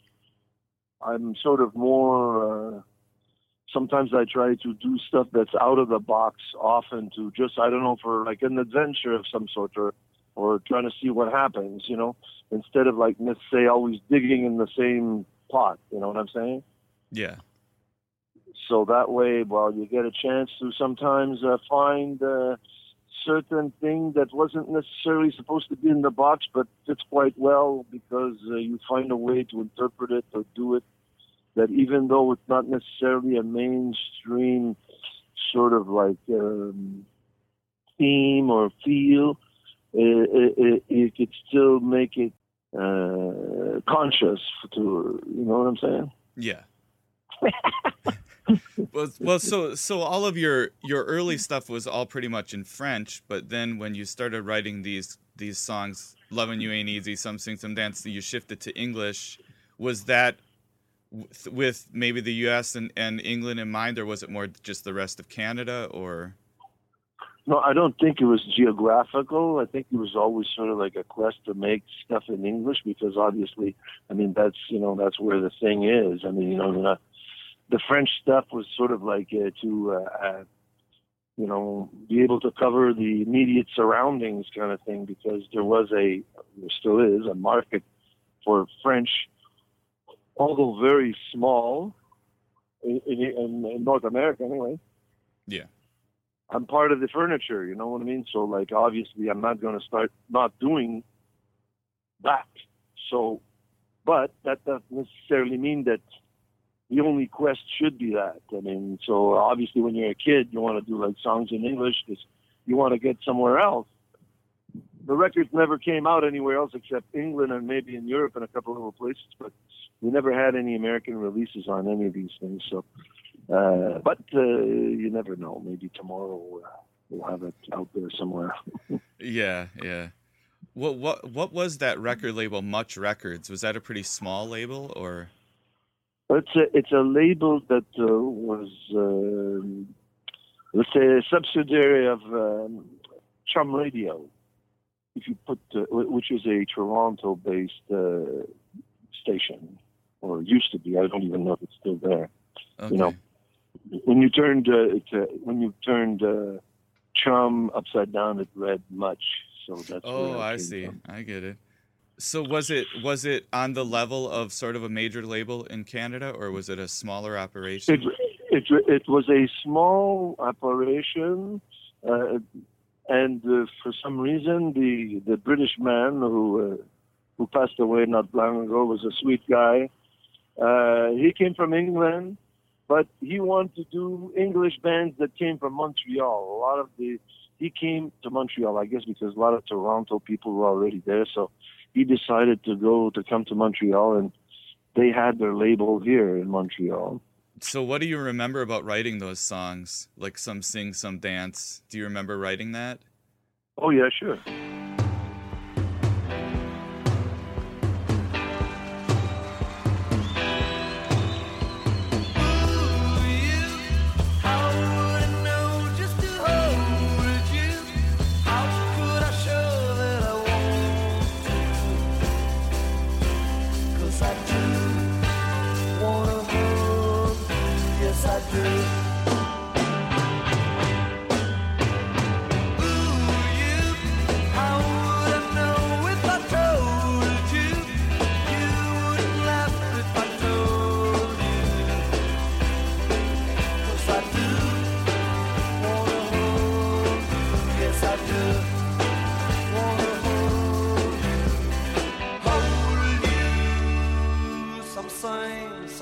I'm sort of more. Uh, sometimes I try to do stuff that's out of the box often to just I don't know for like an adventure of some sort or or trying to see what happens, you know, instead of like let's say always digging in the same pot, you know what I'm saying? yeah So that way, well, you get a chance to sometimes uh, find a certain thing that wasn't necessarily supposed to be in the box, but fits quite well because uh, you find a way to interpret it or do it that even though it's not necessarily a mainstream sort of like um, theme or feel, it, it, it, it could still make it uh, conscious to, you know what I'm saying? Yeah. well, well, so so all of your your early stuff was all pretty much in French, but then when you started writing these these songs, "Loving You Ain't Easy," "Some Sing Some Dance," you shifted to English. Was that with, with maybe the U.S. and, and England in mind, or was it more just the rest of Canada? Or No, I don't think it was geographical. I think it was always sort of like a quest to make stuff in English because obviously, I mean, that's you know that's where the thing is. I mean, you know, the, the French stuff was sort of like uh, to uh, uh, you know be able to cover the immediate surroundings kind of thing because there was a there still is a market for French, although very small in, in, in North America anyway. yeah, I'm part of the furniture, you know what I mean? So like obviously I'm not going to start not doing that. So but that doesn't necessarily mean that the only quest should be that. I mean, so obviously when you're a kid, you want to do like songs in English because you want to get somewhere else. The records never came out anywhere else except England and maybe in Europe and a couple of other places, but we never had any American releases on any of these things. So, uh, but uh, you never know. Maybe tomorrow uh, we'll have it out there somewhere. yeah, yeah. What what what was that record label? Much Records. Was that a pretty small label, or? It's a, it's a label that uh, was, um, let's say, a subsidiary of um, Chum Radio. If you put, uh, which is a Toronto-based uh, station, or used to be. I don't even know if it's still there. Okay. You know, when you turned uh, uh, when you turned uh, Chum upside down, it read much. So that's. Oh, I see. from. I get it. So was it was it on the level of sort of a major label in Canada, or was it a smaller operation? It, it, it was a small operation, uh, and uh, for some reason, the, the British man who uh, who passed away not long ago was a sweet guy. Uh, he came from England, but he wanted to do English bands that came from Montreal. A lot of the he came to Montreal, I guess, because a lot of Toronto people were already there. So he decided to go to come to Montreal, and they had their label here in Montreal. So what do you remember about writing those songs? Like some sing, some dance. Do you remember writing that? Oh yeah, sure.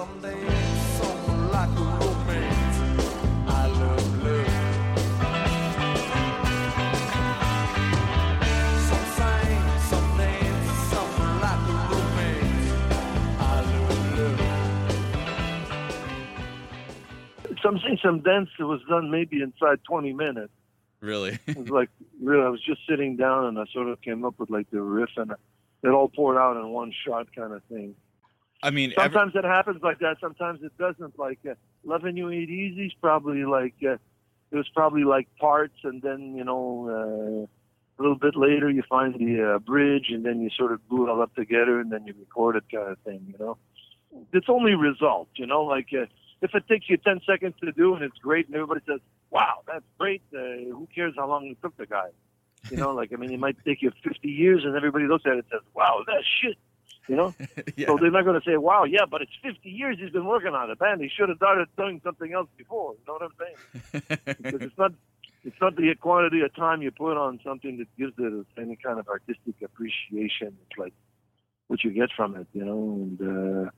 Love. Something, some dance that was done maybe inside 20 minutes. Really? It was like, really, I was just sitting down and I sort of came up with like the riff and it all poured out in one shot kind of thing. I mean, Sometimes it happens like that. Sometimes it doesn't. Like uh, "Loving You Ain't Easy" is probably like uh, it was probably like parts, and then you know uh, a little bit later you find the uh, bridge, and then you sort of glue it all up together, and then you record it, kind of thing. You know, it's only result. You know, like uh, if it takes you ten seconds to do and it's great, and everybody says, "Wow, that's great," uh, who cares how long it took the guy? You know, like I mean, it might take you 50 years, and everybody looks at it and says, "Wow, that's shit." You know, so they're not going to say, "Wow, yeah," but it's 50 years he's been working on it, man. He should have started doing something else before. You know what I'm saying? because it's not, it's not the quantity of time you put on something that gives it any kind of artistic appreciation. It's like what you get from it, you know. And uh,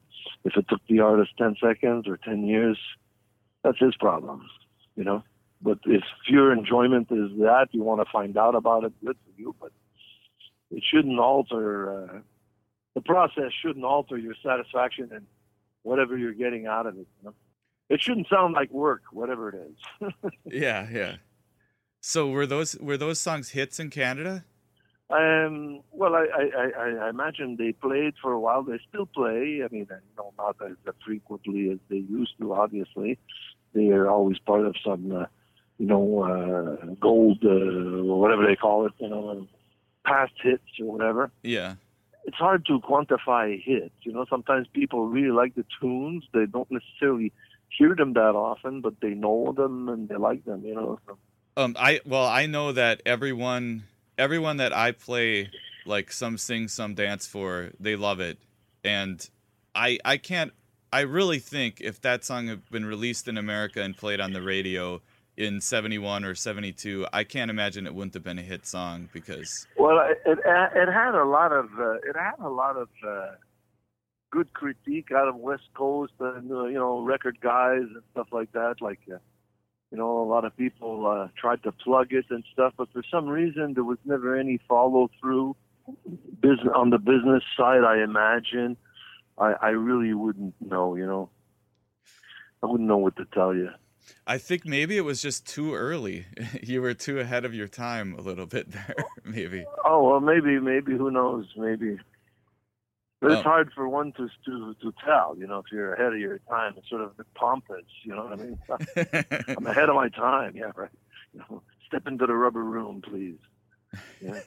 if it took the artist 10 seconds or 10 years, that's his problem, you know. But if your enjoyment is that, you want to find out about it, good for you. But it shouldn't alter. Uh, the process shouldn't alter your satisfaction and whatever you're getting out of it. You know? It shouldn't sound like work, whatever it is. yeah, yeah. So were those were those songs hits in Canada? Um, well, I, I, I, I imagine they played for a while. They still play. I mean, you know, not as frequently as they used to. Obviously, they are always part of some, uh, you know, uh, gold uh, or whatever they call it. You know, past hits or whatever. Yeah. It's hard to quantify hits. You know, sometimes people really like the tunes. They don't necessarily hear them that often, but they know them and they like them. You know. So. Um, I well, I know that everyone, everyone that I play, like some sing, some dance for, they love it, and I, I can't. I really think if that song had been released in America and played on the radio in '71 or '72, I can't imagine it wouldn't have been a hit song because Well, it it, had a lot of uh, it had a lot of uh, good critique out of West Coast and uh, you know record guys and stuff like that. Like uh, you know, a lot of people uh, tried to plug it and stuff, but for some reason there was never any follow through. Business on the business side, I imagine. I, I really wouldn't know. You know, I wouldn't know what to tell you. I think maybe it was just too early. you were too ahead of your time a little bit there, maybe. Oh well, maybe, maybe who knows? Maybe, but it's hard for one to to to tell. You know, if you're ahead of your time, it's sort of pompous. You know what I mean? I'm ahead of my time. Yeah, right. You know, step into the rubber room, please. Yeah.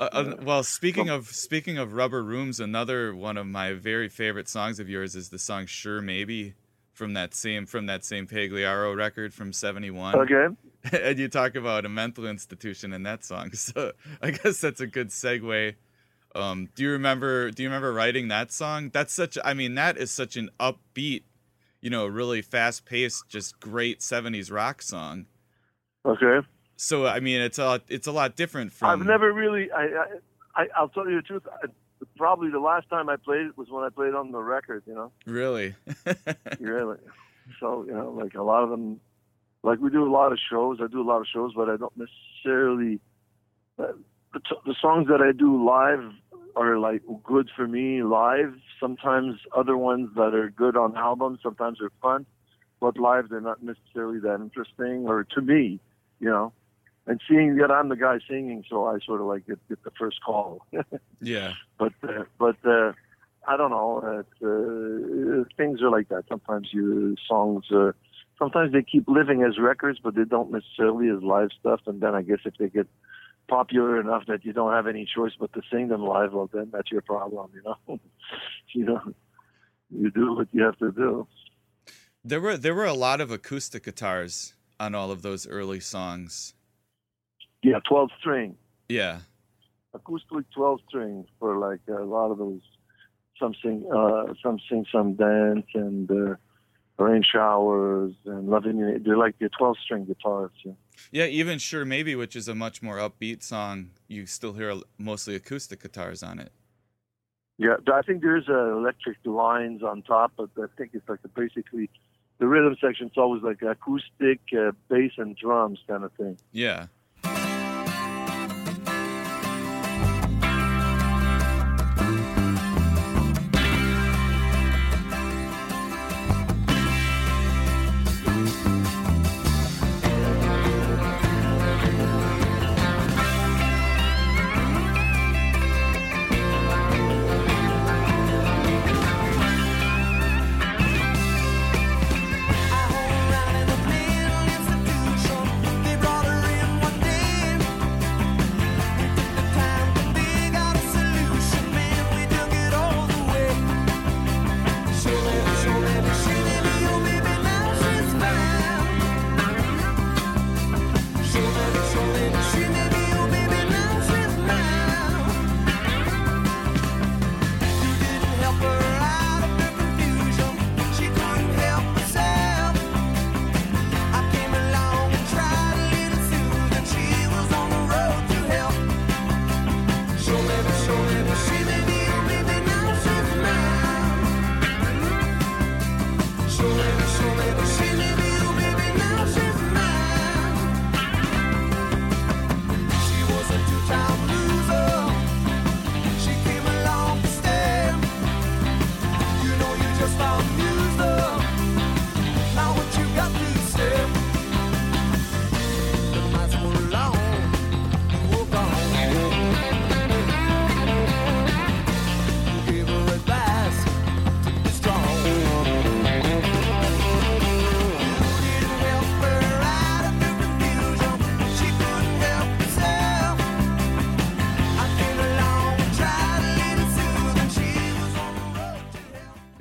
Uh, uh, well, speaking of speaking of rubber rooms, another one of my very favorite songs of yours is the song "Sure Maybe" from that same from that same Pagliaro record from '71. Okay. and you talk about a mental institution in that song, so I guess that's a good segue. Um, do you remember? Do you remember writing that song? That's such. I mean, that is such an upbeat, you know, really fast paced, just great '70s rock song. Okay. So I mean, it's a it's a lot different from. I've never really. I, I, I I'll tell you the truth. I, probably the last time I played it was when I played on the record. You know. Really? really. So you know, like a lot of them, like we do a lot of shows. I do a lot of shows, but I don't necessarily. Uh, the, t- the songs that I do live are like good for me live. Sometimes other ones that are good on albums. Sometimes they're fun, but live they're not necessarily that interesting. Or to me, you know. And seeing that I'm the guy singing, so I sort of like get, get the first call. Yeah. but uh, but uh, I don't know. Uh, things are like that. Sometimes you songs. Uh, sometimes they keep living as records, but they don't necessarily as live stuff. And then I guess if they get popular enough that you don't have any choice but to sing them live, well, then that's your problem. You know. you know. You do what you have to do. There were there were a lot of acoustic guitars on all of those early songs. Yeah, twelve string. Yeah. acoustic 12 string for like a lot of those something, uh some sing some dance and uh rain showers and loving you they're like the 12 string guitars yeah. Yeah, even sure maybe, which is a much more upbeat song, you still hear mostly acoustic guitars on it. yeah i think there's uh, electric lines on top but i think it's like basically the rhythm section's always like acoustic uh, bass and drums kind of thing Yeah.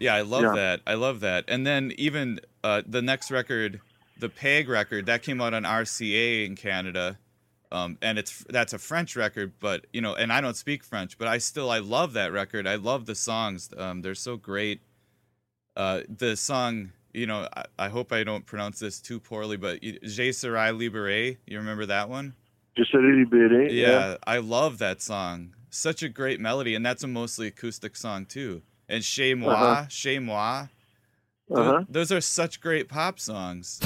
Yeah, I love Yeah. that. I love that. And then even uh, the next record, the Pag record, that came out on RCA in Canada. Um, and it's that's a French record, but you know, and I don't speak French, but I still I love that record. I love the songs. Um, they're so great. Uh, the song, you know, I, I hope I don't pronounce this too poorly, but Je serai libéré. You remember that one? Just a little bit, eh? Yeah, I love that song. Such a great melody, and that's a mostly acoustic song too. And Chez Moi, Uh-huh. Chez Moi. Uh-huh. Those are such great pop songs.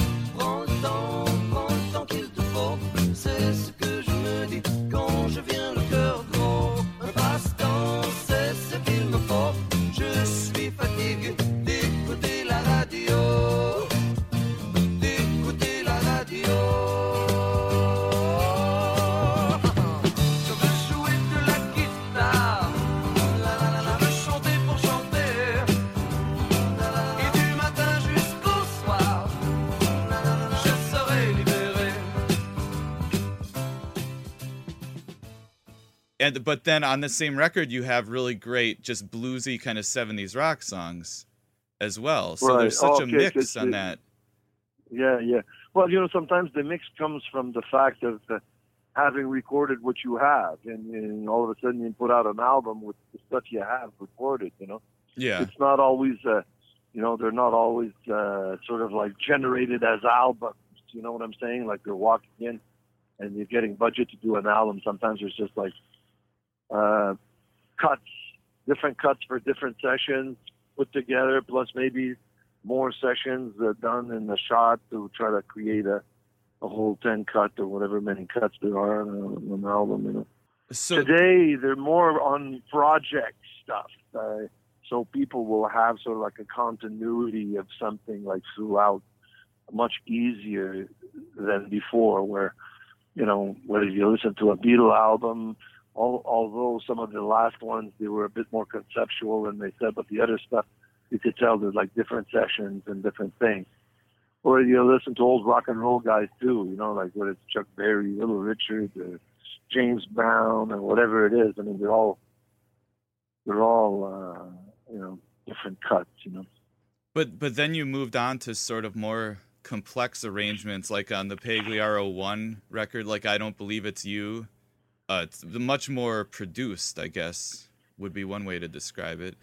And but then on the same record, you have really great, just bluesy kind of '70s rock songs as well. So Right. there's such a mix on it- that. Yeah, yeah. Well, you know, sometimes the mix comes from the fact of uh, having recorded what you have, and, and all of a sudden you put out an album with the stuff you have recorded. You know, Yeah. it's not always, uh, you know, they're not always uh, sort of like generated as albums. You know what I'm saying? Like they're walking in, and you're getting budget to do an album. Sometimes there's just like uh, cuts, different cuts for different sessions put together, plus maybe more sessions uh, done in the shot to try to create a, a whole 10 cut or whatever many cuts there are on, a- on an album. You know. So Today, they're more on project stuff. Uh, so people will have sort of like a continuity of something like throughout much easier than before, where, you know, whether you listen to a Beatle album, al although some of the last ones, they were a bit more conceptual and they said, but the other stuff, you could tell there's like different sessions and different things. Or you listen to old rock and roll guys too, you know, like whether it's Chuck Berry, Little Richard, or James Brown, or whatever it is. I mean, they're all they're all uh, you know different cuts, you know. But but then you moved on to sort of more complex arrangements, like on the Pagliaro One record, like I don't believe it's you. Uh, much more produced, I guess, would be one way to describe it.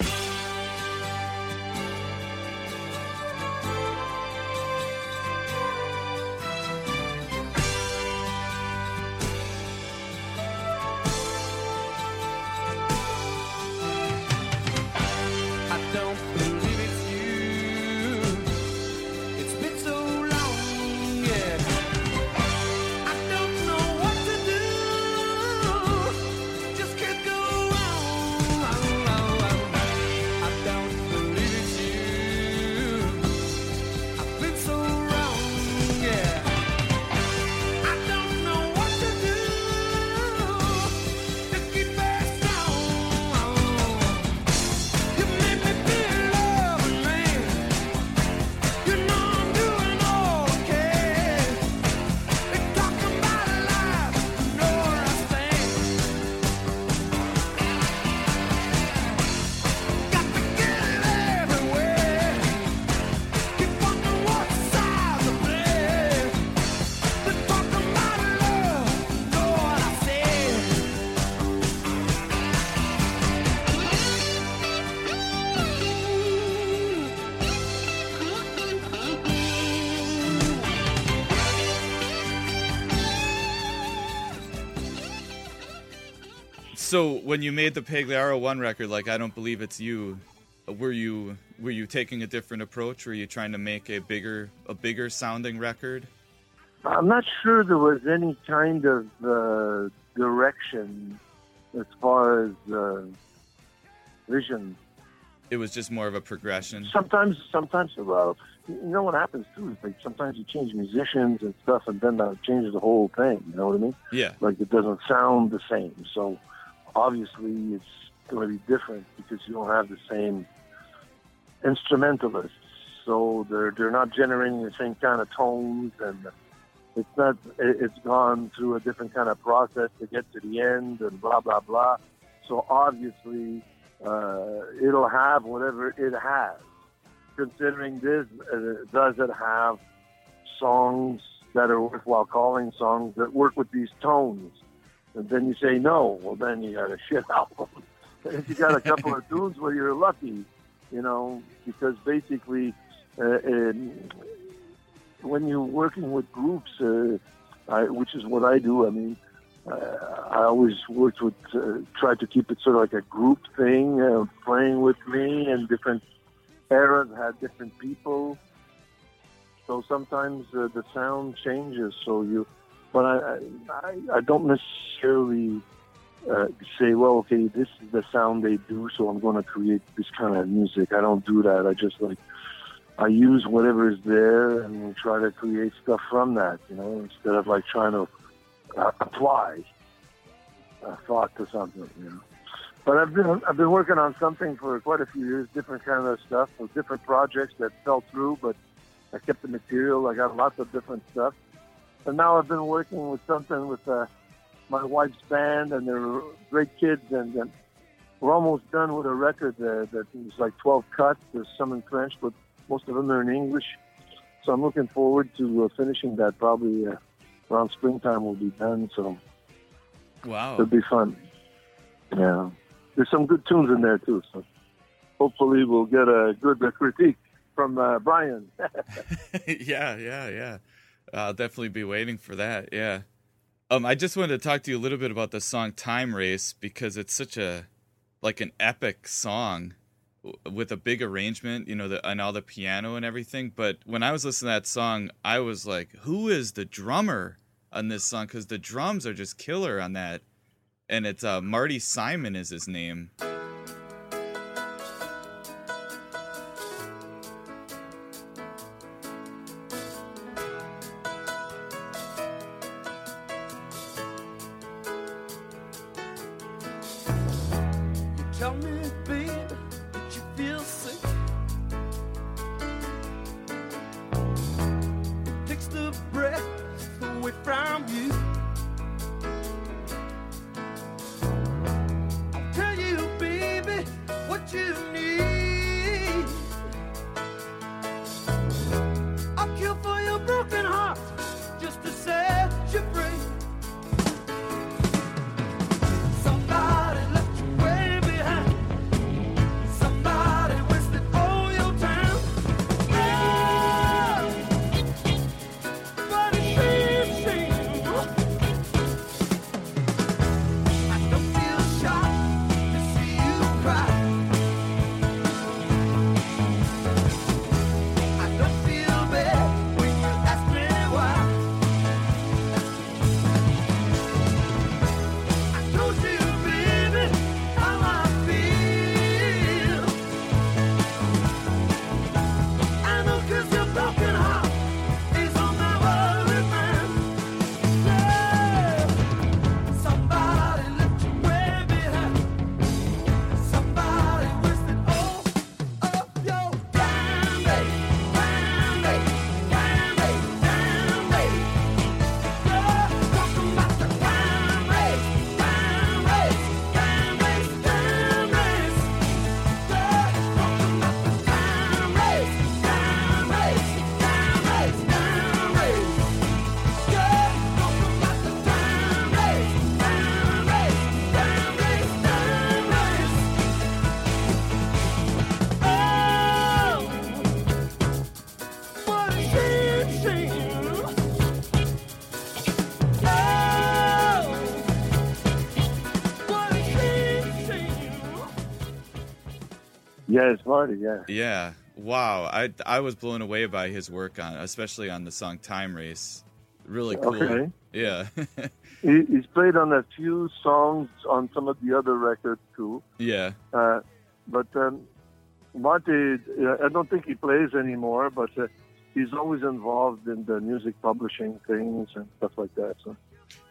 When you made the Pagliaro One record, like I don't believe it's you, uh, were you were you taking a different approach? Were you trying to make a bigger a bigger sounding record? I'm not sure there was any kind of uh, direction as far as uh, vision. It was just more of a progression. Sometimes, sometimes, well, you know what happens too is like sometimes you change musicians and stuff, and then that changes the whole thing. You know what I mean? Yeah. Like it doesn't sound the same. So obviously, it's going to be different because you don't have the same instrumentalists. So they're they're not generating the same kind of tones, and it's not. it- It's gone through a different kind of process to get to the end, and blah blah blah. So obviously, uh, it'll have whatever it has. Considering this, uh, does it have songs that are worthwhile calling songs that work with these tones? And then you say no. Well, then you got a shit album. if you got a couple of tunes, well, you're lucky, you know, because basically, uh, um, when you're working with groups, uh, I, which is what I do. I mean, uh, I always worked with, uh, tried to keep it sort of like a group thing, uh, playing with me, and different eras had different people. So sometimes uh, the sound changes. So you, but I, I, I don't necessarily uh, say, well, okay, this is the sound they do, so I'm going to create this kind of music. I don't do that. I just like I use whatever is there and try to create stuff from that, you know, instead of like trying to uh, apply a thought to something, you know. But I've been I've been working on something for quite a few years, different kind of stuff, with different projects that fell through, but I kept the material. I got lots of different stuff, and now I've been working with something with uh, my wife's band, and they're great kids, and, and we're almost done with a record uh, that is like 12 cuts. There's some in French, but most of them are in English. So I'm looking forward to uh, finishing that. Probably uh, around springtime will be done. So Wow. it'll be fun. Yeah, there's some good tunes in there too. So hopefully we'll get a good critique from uh, Brian. yeah, yeah, yeah. I'll definitely be waiting for that. Yeah. Um, I just wanted to talk to you a little bit about the song "Time Race" because it's such a like an epic song with a big arrangement, you know, the, and all the piano and everything. But when I was listening to that song, I was like, "Who is the drummer on this song?" Because the drums are just killer on that, and it's uh, Marty Simon is his name. Yeah, it's Marty. Yeah. Yeah. Wow. I I was blown away by his work on, especially on the song "Time Race." Really cool. Okay. Yeah. He, he's played on a few songs on some of the other records too. yeah. Uh, but um, Marty, uh, I don't think he plays anymore, but uh, he's always involved in the music publishing things and stuff like that. So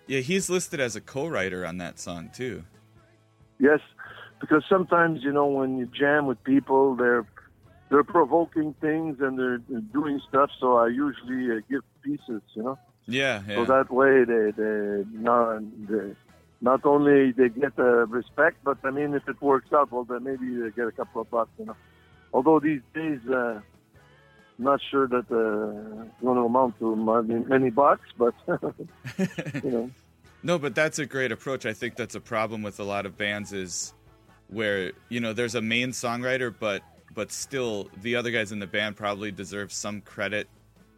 Yeah. He's listed as a co-writer on that song too. yes, because sometimes you know when you jam with people, they're they're provoking things and they're, they're doing stuff. So I usually uh, give pieces, you know. Yeah. So that way they they not they, not only they get uh, respect, but I mean, if it works out, well, then maybe they get a couple of bucks, you know. Although these days, uh, not sure that uh, it's going to amount to many, many bucks, but you know. No, but that's a great approach. I think that's a problem with a lot of bands is where you know there's a main songwriter, but but still the other guys in the band probably deserve some credit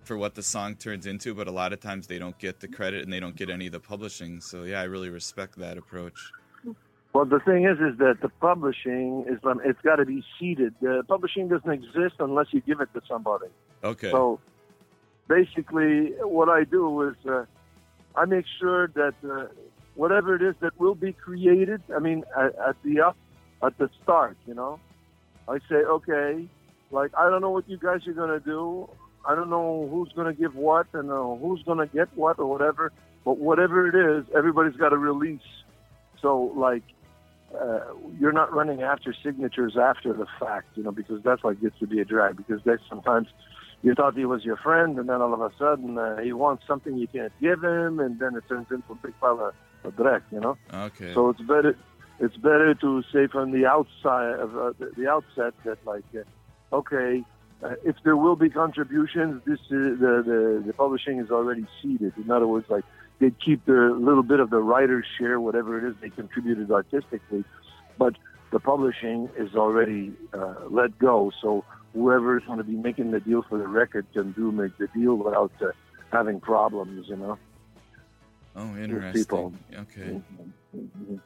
for what the song turns into. But a lot of times they don't get the credit and they don't get any of the publishing. So yeah, I really respect that approach. Well, the thing is, is that the publishing is um, it's got to be seeded. The publishing doesn't exist unless you give it to somebody. Okay. So basically, what I do is uh, I make sure that uh, whatever it is that will be created, I mean, at, at the up, at the start, you know, I say, okay, like I don't know what you guys are gonna do. I don't know who's gonna give what and uh, who's gonna get what or whatever. But whatever it is, everybody's got to release. So like. Uh, you're not running after signatures after the fact, you know, because that's what gets to be a drag. Because there's sometimes you thought he was your friend, and then all of a sudden uh, he wants something you can't give him, and then it turns into a big pile of, of dreck, you know. Okay. So it's better, it's better to say from the outside of uh, the, the outset that like, uh, okay, uh, if there will be contributions, this is, the, the the publishing is already seeded. In other words, like they keep the little bit of the writer's share, whatever it is they contributed artistically, but the publishing is already uh, let go. So whoever is going to be making the deal for the record can do make the deal without uh, having problems, you know. Oh, interesting. people. Okay. Mhm.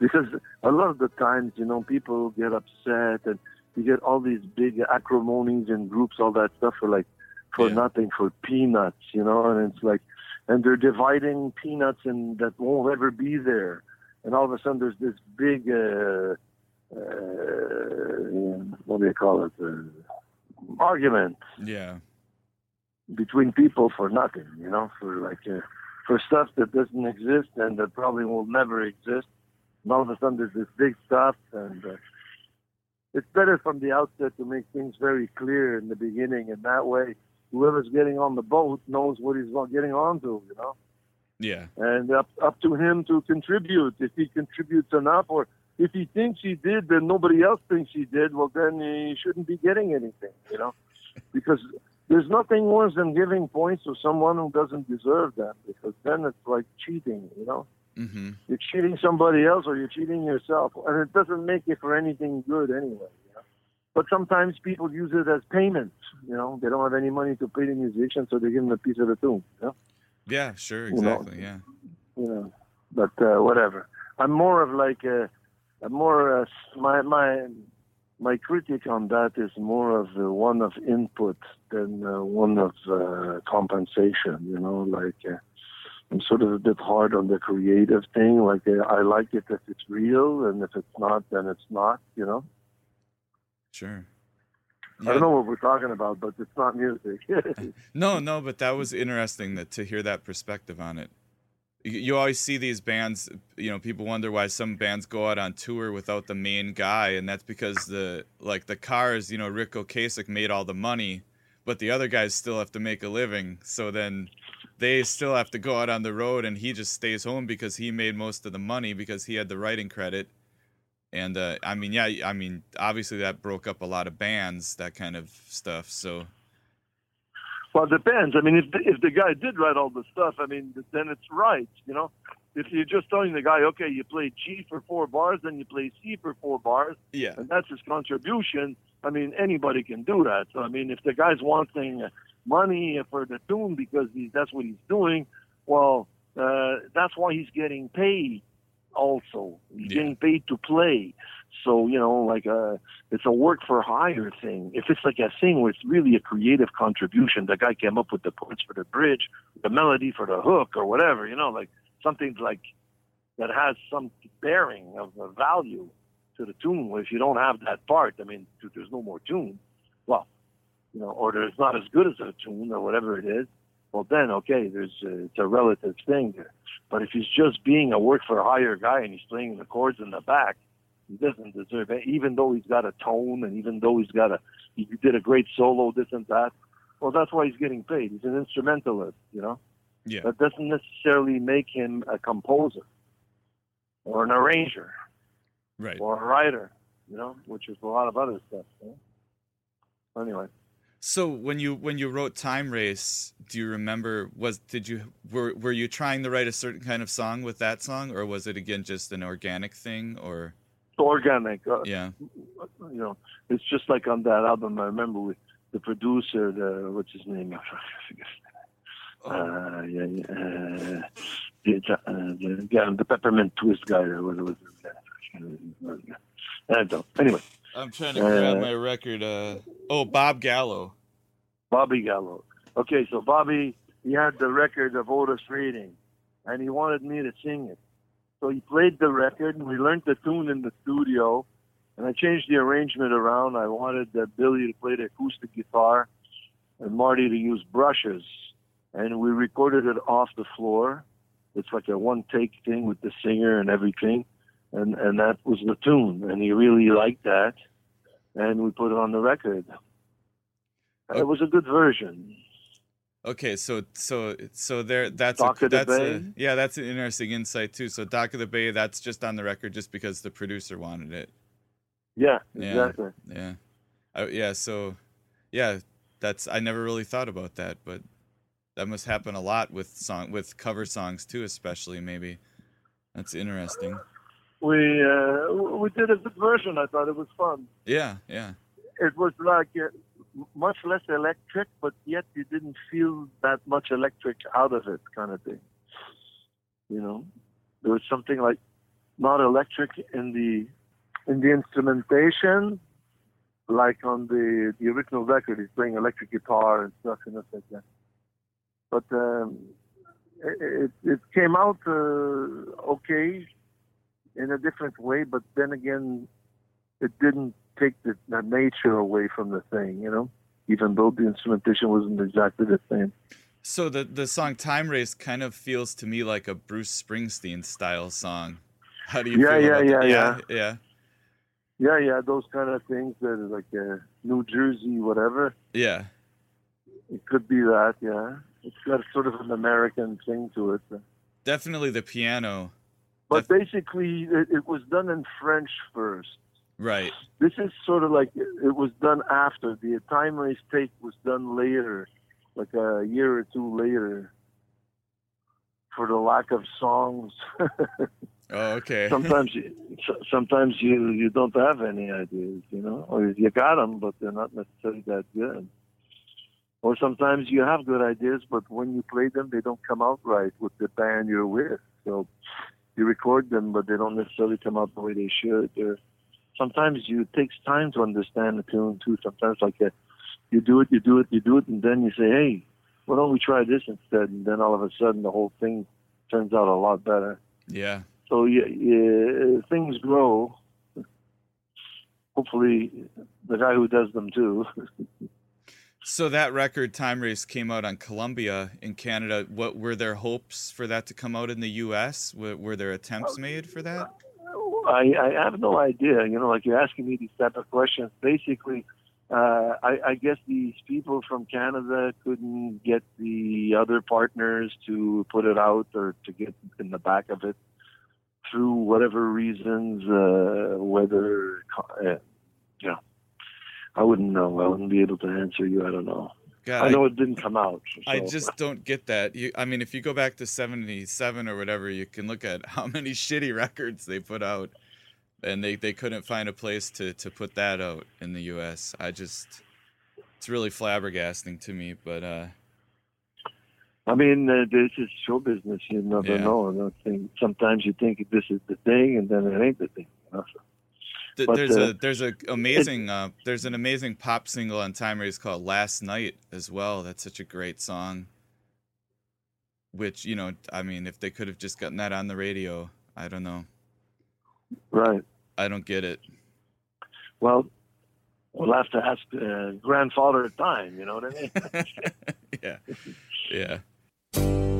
Because a lot of the times, you know, people get upset and you get all these big acrimonies and groups, all that stuff for like for nothing, for peanuts, you know, and it's like, and they're dividing peanuts and that won't ever be there. And all of a sudden there's this big, uh, uh, what do you call it, uh, argument Yeah. between people for nothing, you know, for like uh, for stuff that doesn't exist and that probably will never exist. And all of a sudden, there's this big stuff, and uh, it's better from the outset to make things very clear in the beginning, and that way, whoever's getting on the boat knows what he's getting onto, you know. Yeah. And up up to him to contribute. If he contributes enough, or if he thinks he did, then nobody else thinks he did. Well, then he shouldn't be getting anything, you know, because there's nothing worse than giving points to someone who doesn't deserve them, because then it's like cheating, you know. Mm-hmm. You're cheating somebody else, or you're cheating yourself, and it doesn't make it for anything good anyway. You know? But sometimes people use it as payment. You know, they don't have any money to pay the musician, so they give them a piece of the tune. You know? Yeah. Sure. You know. Exactly. Yeah. you know. But uh, whatever. I'm more of like a, a more uh, my my my critique on that is more of uh, one of input than uh, one of uh, compensation. You know, like uh, I'm sort of a bit hard on the creative thing. Like uh, I like it if it's real, and if it's not, then it's not. You know. Sure. I don't know what we're talking about, but it's not music. No, no, but that was interesting that to hear that perspective on it. You, you always see these bands, you know, people wonder why some bands go out on tour without the main guy, and that's because the like the Cars, you know, Ric Ocasek made all the money, but the other guys still have to make a living. So then they still have to go out on the road, and he just stays home because he made most of the money because he had the writing credit. And uh, I mean, yeah, I mean, obviously that broke up a lot of bands, that kind of stuff. So Well, it depends. I mean, if the, if the guy did write all the stuff, I mean, then it's right. You know, if you're just telling the guy, okay, you play G for four bars, then you play C for four bars, yeah, and that's his contribution. I mean, anybody can do that. So, I mean, if the guy's wanting money for the tune because he's, that's what he's doing, well, uh, that's why he's getting paid. Also, he's getting paid to play. So you know, like a, it's a work for hire thing. If it's like a thing where it's really a creative contribution, the guy came up with the parts for the bridge, the melody for the hook, or whatever. You know, like something like that has some bearing of, of value to the tune. If you don't have that part, I mean, there's no more tune. Well, you know, or there's not as good as a tune or whatever it is. Well, then okay, there's a, it's a relative thing there. But if he's just being a work for hire guy and he's playing the chords in the back, he doesn't deserve it. Even though he's got a tone and even though he's got a, he did a great solo, this and that. Well, that's why he's getting paid. He's an instrumentalist, you know. Yeah. That doesn't necessarily make him a composer. or an arranger, Right. or a writer, you know, which is a lot of other stuff. You know? Anyway, So when you when you wrote Time Race, do you remember was did you were were you trying to write a certain kind of song with that song or was it again just an organic thing or organic. Uh, yeah. you know, it's just like on that album. I remember with the producer, the what's his name? I forget. Uh, yeah, yeah, uh, the, uh, the, yeah, the peppermint twist guy. Or what was it? I don't. Anyway, I'm trying to grab Uh, my record uh oh Bob Gallo. Bobby Gallo. Okay, so Bobby, he had the record of Otis Redding, and he wanted me to sing it. So he played the record, and we learned the tune in the studio, and I changed the arrangement around. I wanted uh, Billy to play the acoustic guitar, and Marty to use brushes, and we recorded it off the floor. It's like a one-take thing with the singer and everything, and and that was the tune, and he really liked that, and we put it on the record. And It was a good version. Okay, so so so there that's Dock a, that's a, yeah, that's an interesting insight too. So Dock of the Bay, that's just on the record just because the producer wanted it. Yeah, Yeah. exactly. Yeah. I, yeah, so yeah, that's I never really thought about that, but that must happen a lot with song with cover songs too, especially maybe. That's interesting. We uh, we did a good version. I thought it was fun. Yeah, yeah. It was like uh, much less electric, but yet you didn't feel that much electric out of it, kind of thing. You know, there was something like not electric in the in the instrumentation, like on the the original record. He's playing electric guitar and stuff and stuff like that. But um, it, it came out uh, okay in a different way, but then again, it didn't take the, the nature away from the thing, you know, even though the instrumentation wasn't exactly the same. So the the song Time Race kind of feels to me like a Bruce Springsteen style song. How do you Yeah, feel yeah, yeah, yeah. yeah. Yeah, yeah, those kind of things that are like uh, New Jersey, whatever. Yeah. It could be that, yeah. It's got sort of an American thing to it. Definitely the piano. But basically, it, it was done in French first. Right. This is sort of like it was done after. The time race take was done later, like a year or two later, for the lack of songs. Oh, okay. sometimes you, sometimes you you don't have any ideas, you know, or you got them, but they're not necessarily that good. Or sometimes you have good ideas, but when you play them, they don't come out right with the band you're with. So you record them, but they don't necessarily come out the way they should. Or sometimes you it takes time to understand the tune too. Sometimes like uh you do it, you do it, you do it, and then you say, hey, why don't we try this instead? And then all of a sudden, the whole thing turns out a lot better. Yeah. So yeah, yeah, things grow. Hopefully, the guy who does them too. So that record Time Race came out on Columbia in Canada. What were their hopes for that to come out in the US? Were, were there attempts made for that? I, I have no idea. You know, like you're asking me these type of questions. Basically, uh, I, I guess these people from Canada couldn't get the other partners to put it out or to get in the back of it through whatever reasons. Uh, whether uh, you know, I wouldn't know. I wouldn't be able to answer you. I don't know. God, I I- know it didn't come out. I just don't get that. You, I mean, if you go back to '77 or whatever, you can look at how many shitty records they put out, and they, they couldn't find a place to, to put that out in the U.S. I just, it's really flabbergasting to me. But uh, I mean, uh, this is show business. You never Yeah. know. And I think sometimes you think this is the thing, and then it ain't the thing. You know? Th- But, there's uh, a there's a amazing uh, there's an amazing pop single on Time Race called "Last Night" as well. That's such a great song. Which you know, I mean, if they could have just gotten that on the radio, I don't know. Right. I don't get it. Well, we'll have to ask uh, grandfather time. You know what I mean? yeah. Yeah.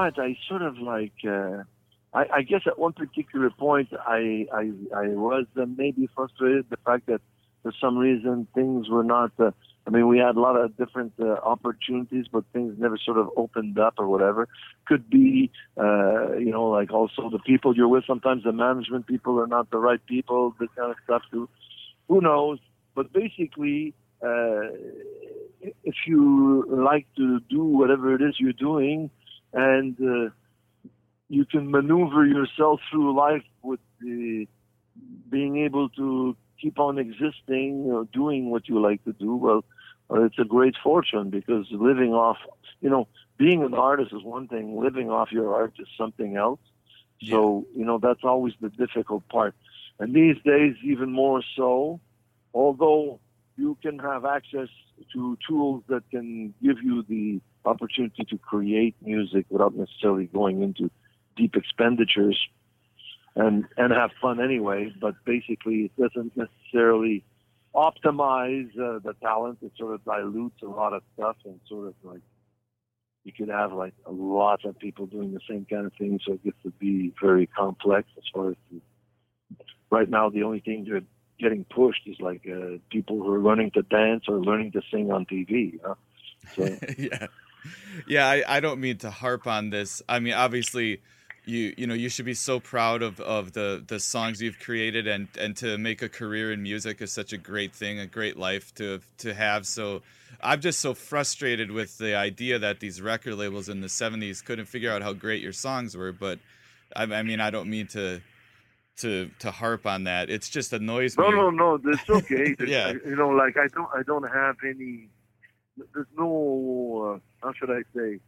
What? I sort of like. Uh, I, I guess at one particular point, I I, I was uh, maybe frustrated the fact that for some reason things were not. Uh, I mean, we had a lot of different uh, opportunities, but things never sort of opened up or whatever. Could be, uh, you know, like also the people you're with. Sometimes the management people are not the right people. This kind of stuff too. Who knows? But basically, uh, if you like to do whatever it is you're doing, and uh, you can maneuver yourself through life with the being able to keep on existing or doing what you like to do, well, it's a great fortune because living off, you know, being an artist is one thing, living off your art is something else. So, you know, that's always the difficult part. And these days, even more so, although you can have access to tools that can give you the opportunity to create music without necessarily going into deep expenditures and and have fun anyway. But basically, it doesn't necessarily optimize uh, the talent. It sort of dilutes a lot of stuff and sort of like you could have like a lot of people doing the same kind of thing, so it gets to be very complex as far as the, right now the only thing that getting pushed is like uh, people who are learning to dance or learning to sing on TV. So yeah, yeah. I, I don't mean to harp on this. I mean, obviously, you you know you should be so proud of, of the the songs you've created and and to make a career in music is such a great thing, a great life to to have. So I'm just so frustrated with the idea that these record labels in the '70s couldn't figure out how great your songs were. But I, I mean, I don't mean to. To, to harp on that, it's just annoys me. no, no, no, that's okay. Yeah. you know, like I don't, I don't have any. There's no. Uh, how should I say?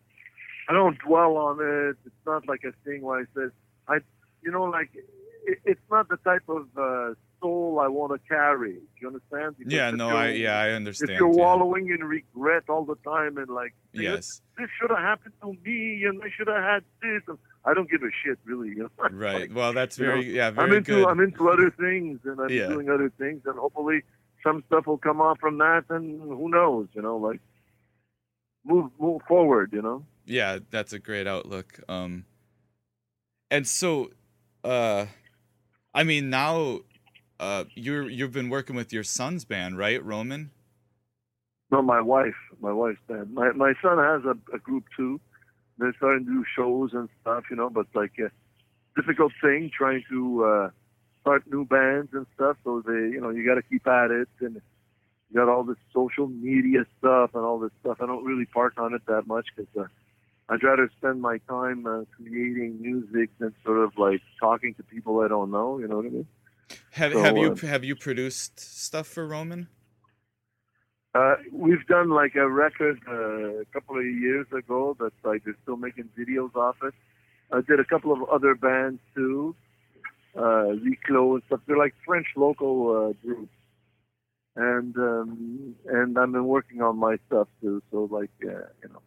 I don't dwell on it. It's not like a thing where I said, I, you know, like it, it's not the type of uh, soul I want to carry. Do you understand? Because Yeah, no, I yeah, I understand. If you're yeah. wallowing in regret all the time and like, Yes. this should have happened to me and I should have had this, and I don't give a shit really. You know? Right. Well, that's You know, very yeah, I'm very into good. I'm into other things and I'm Yeah. doing other things and hopefully some stuff will come off from that and who knows, you know, like move move forward, you know. yeah that's a great outlook um and so uh i mean now uh you're you've been working with your son's band right roman No, my wife, my wife's band. My my son has a, a group too. They're starting to do shows and stuff, you know, but like a difficult thing trying to uh, start new bands and stuff. So they, you know, you got to keep at it, and you got all this social media stuff and all this stuff. I don't really park on it that much because uh, I'd rather spend my time uh, creating music than sort of like talking to people I don't know. You know what I mean? have So, have you uh, have you produced stuff for roman Uh, we've done like a record uh, a couple of years ago that's like they're still making videos off it. I did a couple of other bands too, uh, Reclo and stuff. They're like French local uh, groups, and um, and I've been working on my stuff too. So like, uh, you know,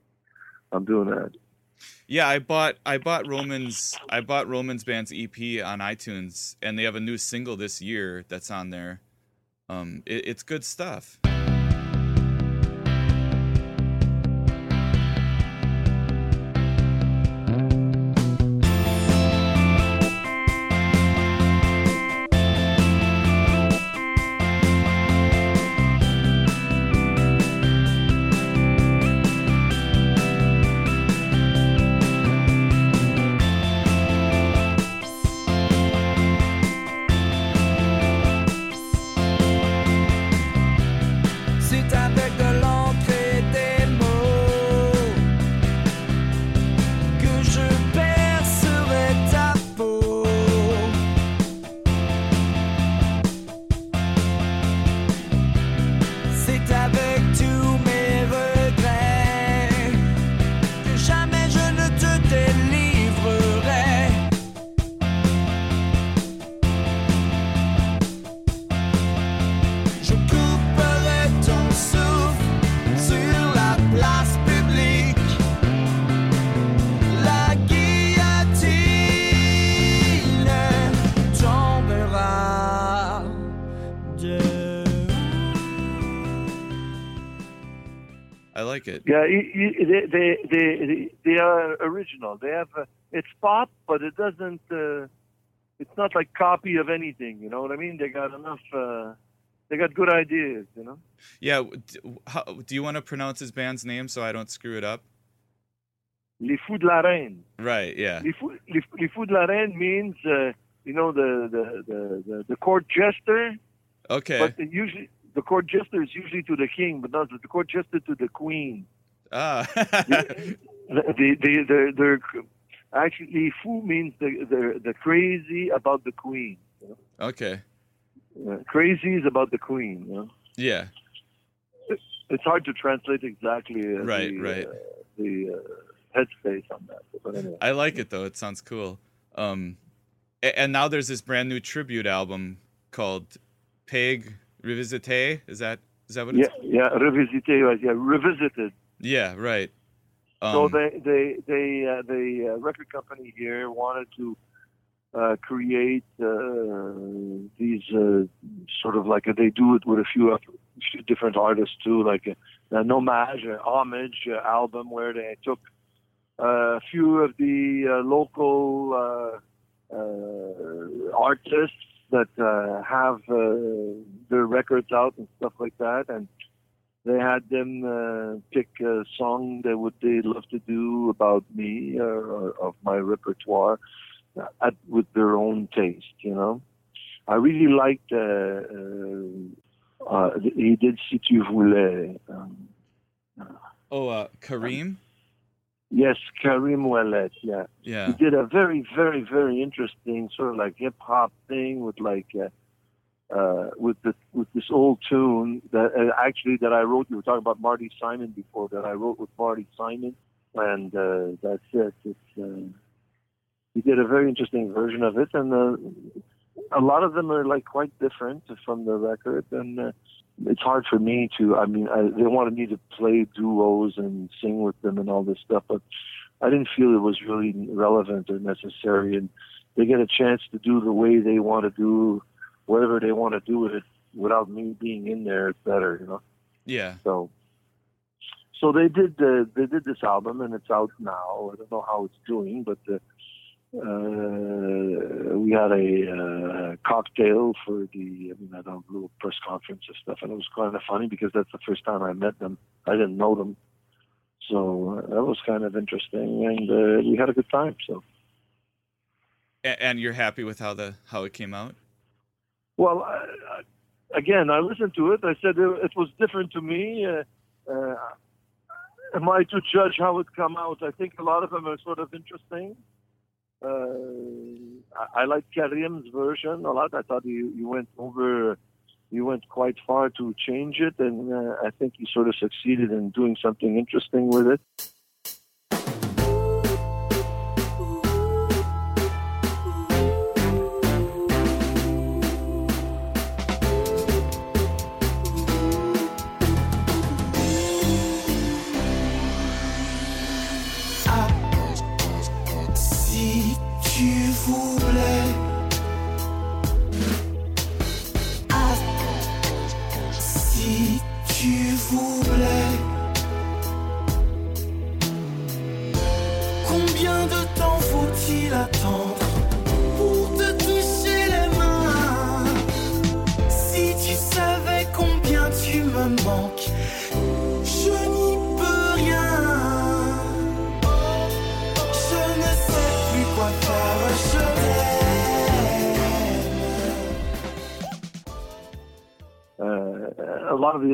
I'm doing that. yeah i bought i bought roman's i bought roman's band's ep on itunes and they have a new single this year that's on there um it, it's good stuff Yeah, y- y- they they they they are original. They have a, it's pop, but it doesn't. Uh, it's not like copy of anything. You know what I mean? They got enough. Uh, they got good ideas. You know. Yeah. How, do you want to pronounce his band's name so I don't screw it up? Les Fous de la Reine. Right. Yeah. Les Fous, les, les Fous de la Reine means uh, you know the the, the the the court jester. Okay. But usually the court jester is usually to the king, but not the court jester to the queen. Ah. the, the, the, the, actually fou means the, the the crazy about the queen. You know? okay. Uh, crazy is about the queen. You know? Yeah. It's hard to translate exactly uh, Right, the, right. Uh, the uh, headspace on that. But anyway. I like it though. It sounds cool. Um, and now there's this brand new tribute album called Pag Revisite. Is that is that what yeah, it's? yeah, revisité, right, yeah, revisited. Yeah. Right. so Um, they they they uh, the uh, record company here wanted to uh, create uh, these uh, sort of like they do it with a few, a few different artists too, like a, an homage, an homage uh, album where they took uh, a few of the uh, local uh, uh, artists that uh, have uh, their records out and stuff like that, and they had them uh, pick a song that would they love to do about me or, or of my repertoire uh, at, with their own taste. You know, I really liked. Uh, uh, he did si tu voulais. Um, oh, Karim. Yes, Karim Ouellet. Yeah. Yeah. He did a very, very, very interesting sort of like hip hop thing with like. Uh, uh, with the with this old tune that uh, actually that I wrote. You were talking about Marty Simon before that I wrote with Marty Simon, and uh, that's it. It's uh, he did a very interesting version of it, and uh, a lot of them are like quite different from the record, and uh, it's hard for me to. I mean, I, they wanted me to play duos and sing with them and all this stuff, but I didn't feel it was really relevant or necessary, and they get a chance to do the way they want to do whatever they want to do with it without me being in there, it's better, you know. Yeah. So, so they did uh, they did this album and it's out now. I don't know how it's doing, but uh, uh, we had a uh, cocktail for the I mean, I had a little press conference and stuff, and it was kind of funny because that's the first time I met them. I didn't know them, so uh, that was kind of interesting, and uh, we had a good time. So. And you're happy with how the how it came out? Well, I, I, again, I listened to it. I said it, it was different to me. Uh, uh, am I to judge how it come out? I think a lot of them are sort of interesting. Uh, I, I like Karim's version a lot. I thought you, went over, you went quite far to change it, and uh, I think you sort of succeeded in doing something interesting with it.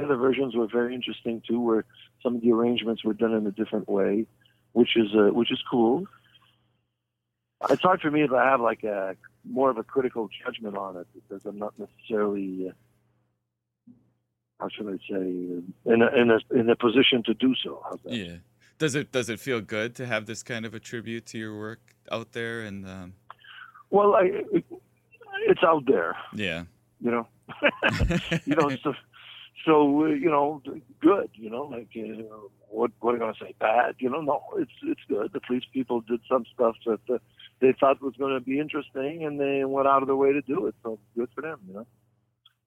The other versions were very interesting too, where some of the arrangements were done in a different way, which is uh, which is cool. It's hard for me if I have like a more of a critical judgment on it because I'm not necessarily uh, how should I say in a, in a in a position to do so. Yeah. Does it does it feel good to have this kind of a tribute to your work out there? And um, Well, I, it, it's out there. yeah. you know you know so so uh, you know good you know like uh, what what i going to say bad you know no it's it's good at least people did some stuff that uh, they thought was going to be interesting and they went out of their way to do it so good for them you know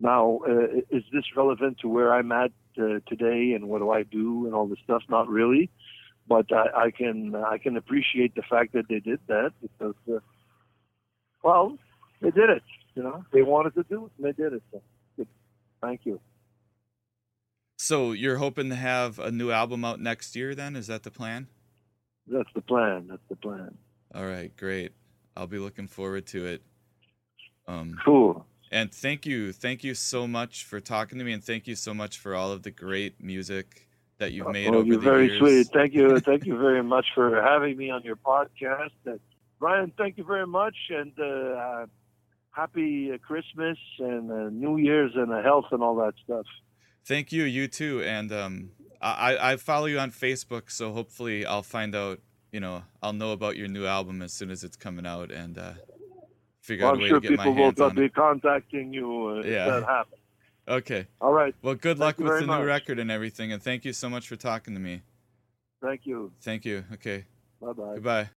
Now, uh, is this relevant to where I'm at uh, today and what do I do and all this stuff? Not really, but I, I can I can appreciate the fact that they did that because, uh, well, they did it. You know, they wanted to do it and they did it. So, good. Thank you. So you're hoping to have a new album out next year then? Is that the plan? That's the plan. That's the plan. All right, great. I'll be looking forward to it. Um Cool. And thank you. Thank you so much for talking to me and thank you so much for all of the great music that you've made Oh, over you're the very years. sweet. Thank you. Thank you very much for having me on your podcast. And Brian, thank you very much, and uh, uh, happy Christmas and uh, New Year's and uh, health and all that stuff. Thank you, you too. And um, I, I follow you on Facebook, so hopefully I'll find out, you know, I'll know about your new album as soon as it's coming out and uh, figure Well, out a I'm way sure to get my hands on it. people will be contacting you uh, Yeah. if that happens. Okay. All right. Well, good Thank luck with the new record and everything. And thank you so much for talking to me. Thank you. Thank you. Okay. Bye bye. Goodbye.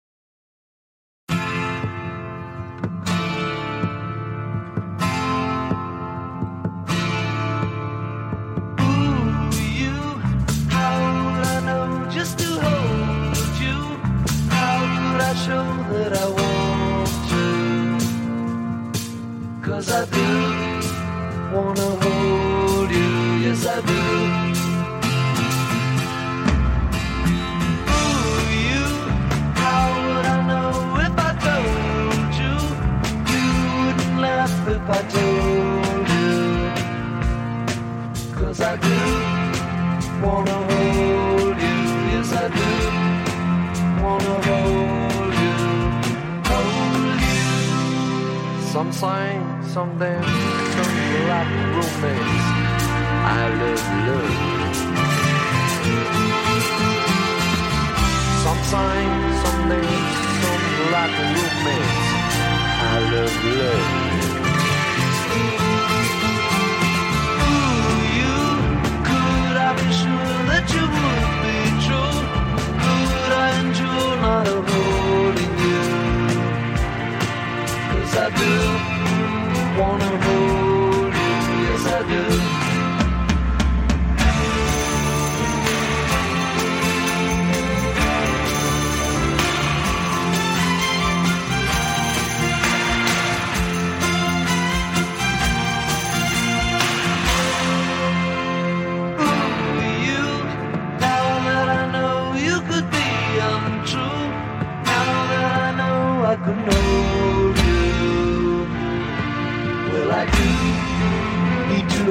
Cause I do wanna hold you, yes I do. Ooh, you. How would I know if I told you? You wouldn't laugh if I told you. Cause I do wanna hold you, yes I do wanna hold you, hold you. Some sign, some dance, some like romance. I love love. Some sign, some dance, some like romance. I love love. Could I be sure that you would be true? Could I not holding you? I do wanna hold you, yes I do. you. Now that I know you could be untrue. Now that I know I could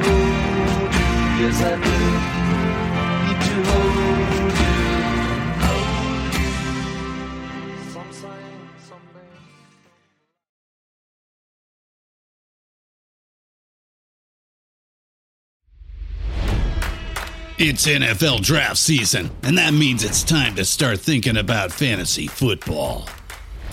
hold I do need to hold you. It's NFL draft season, and that means it's time to start thinking about fantasy football.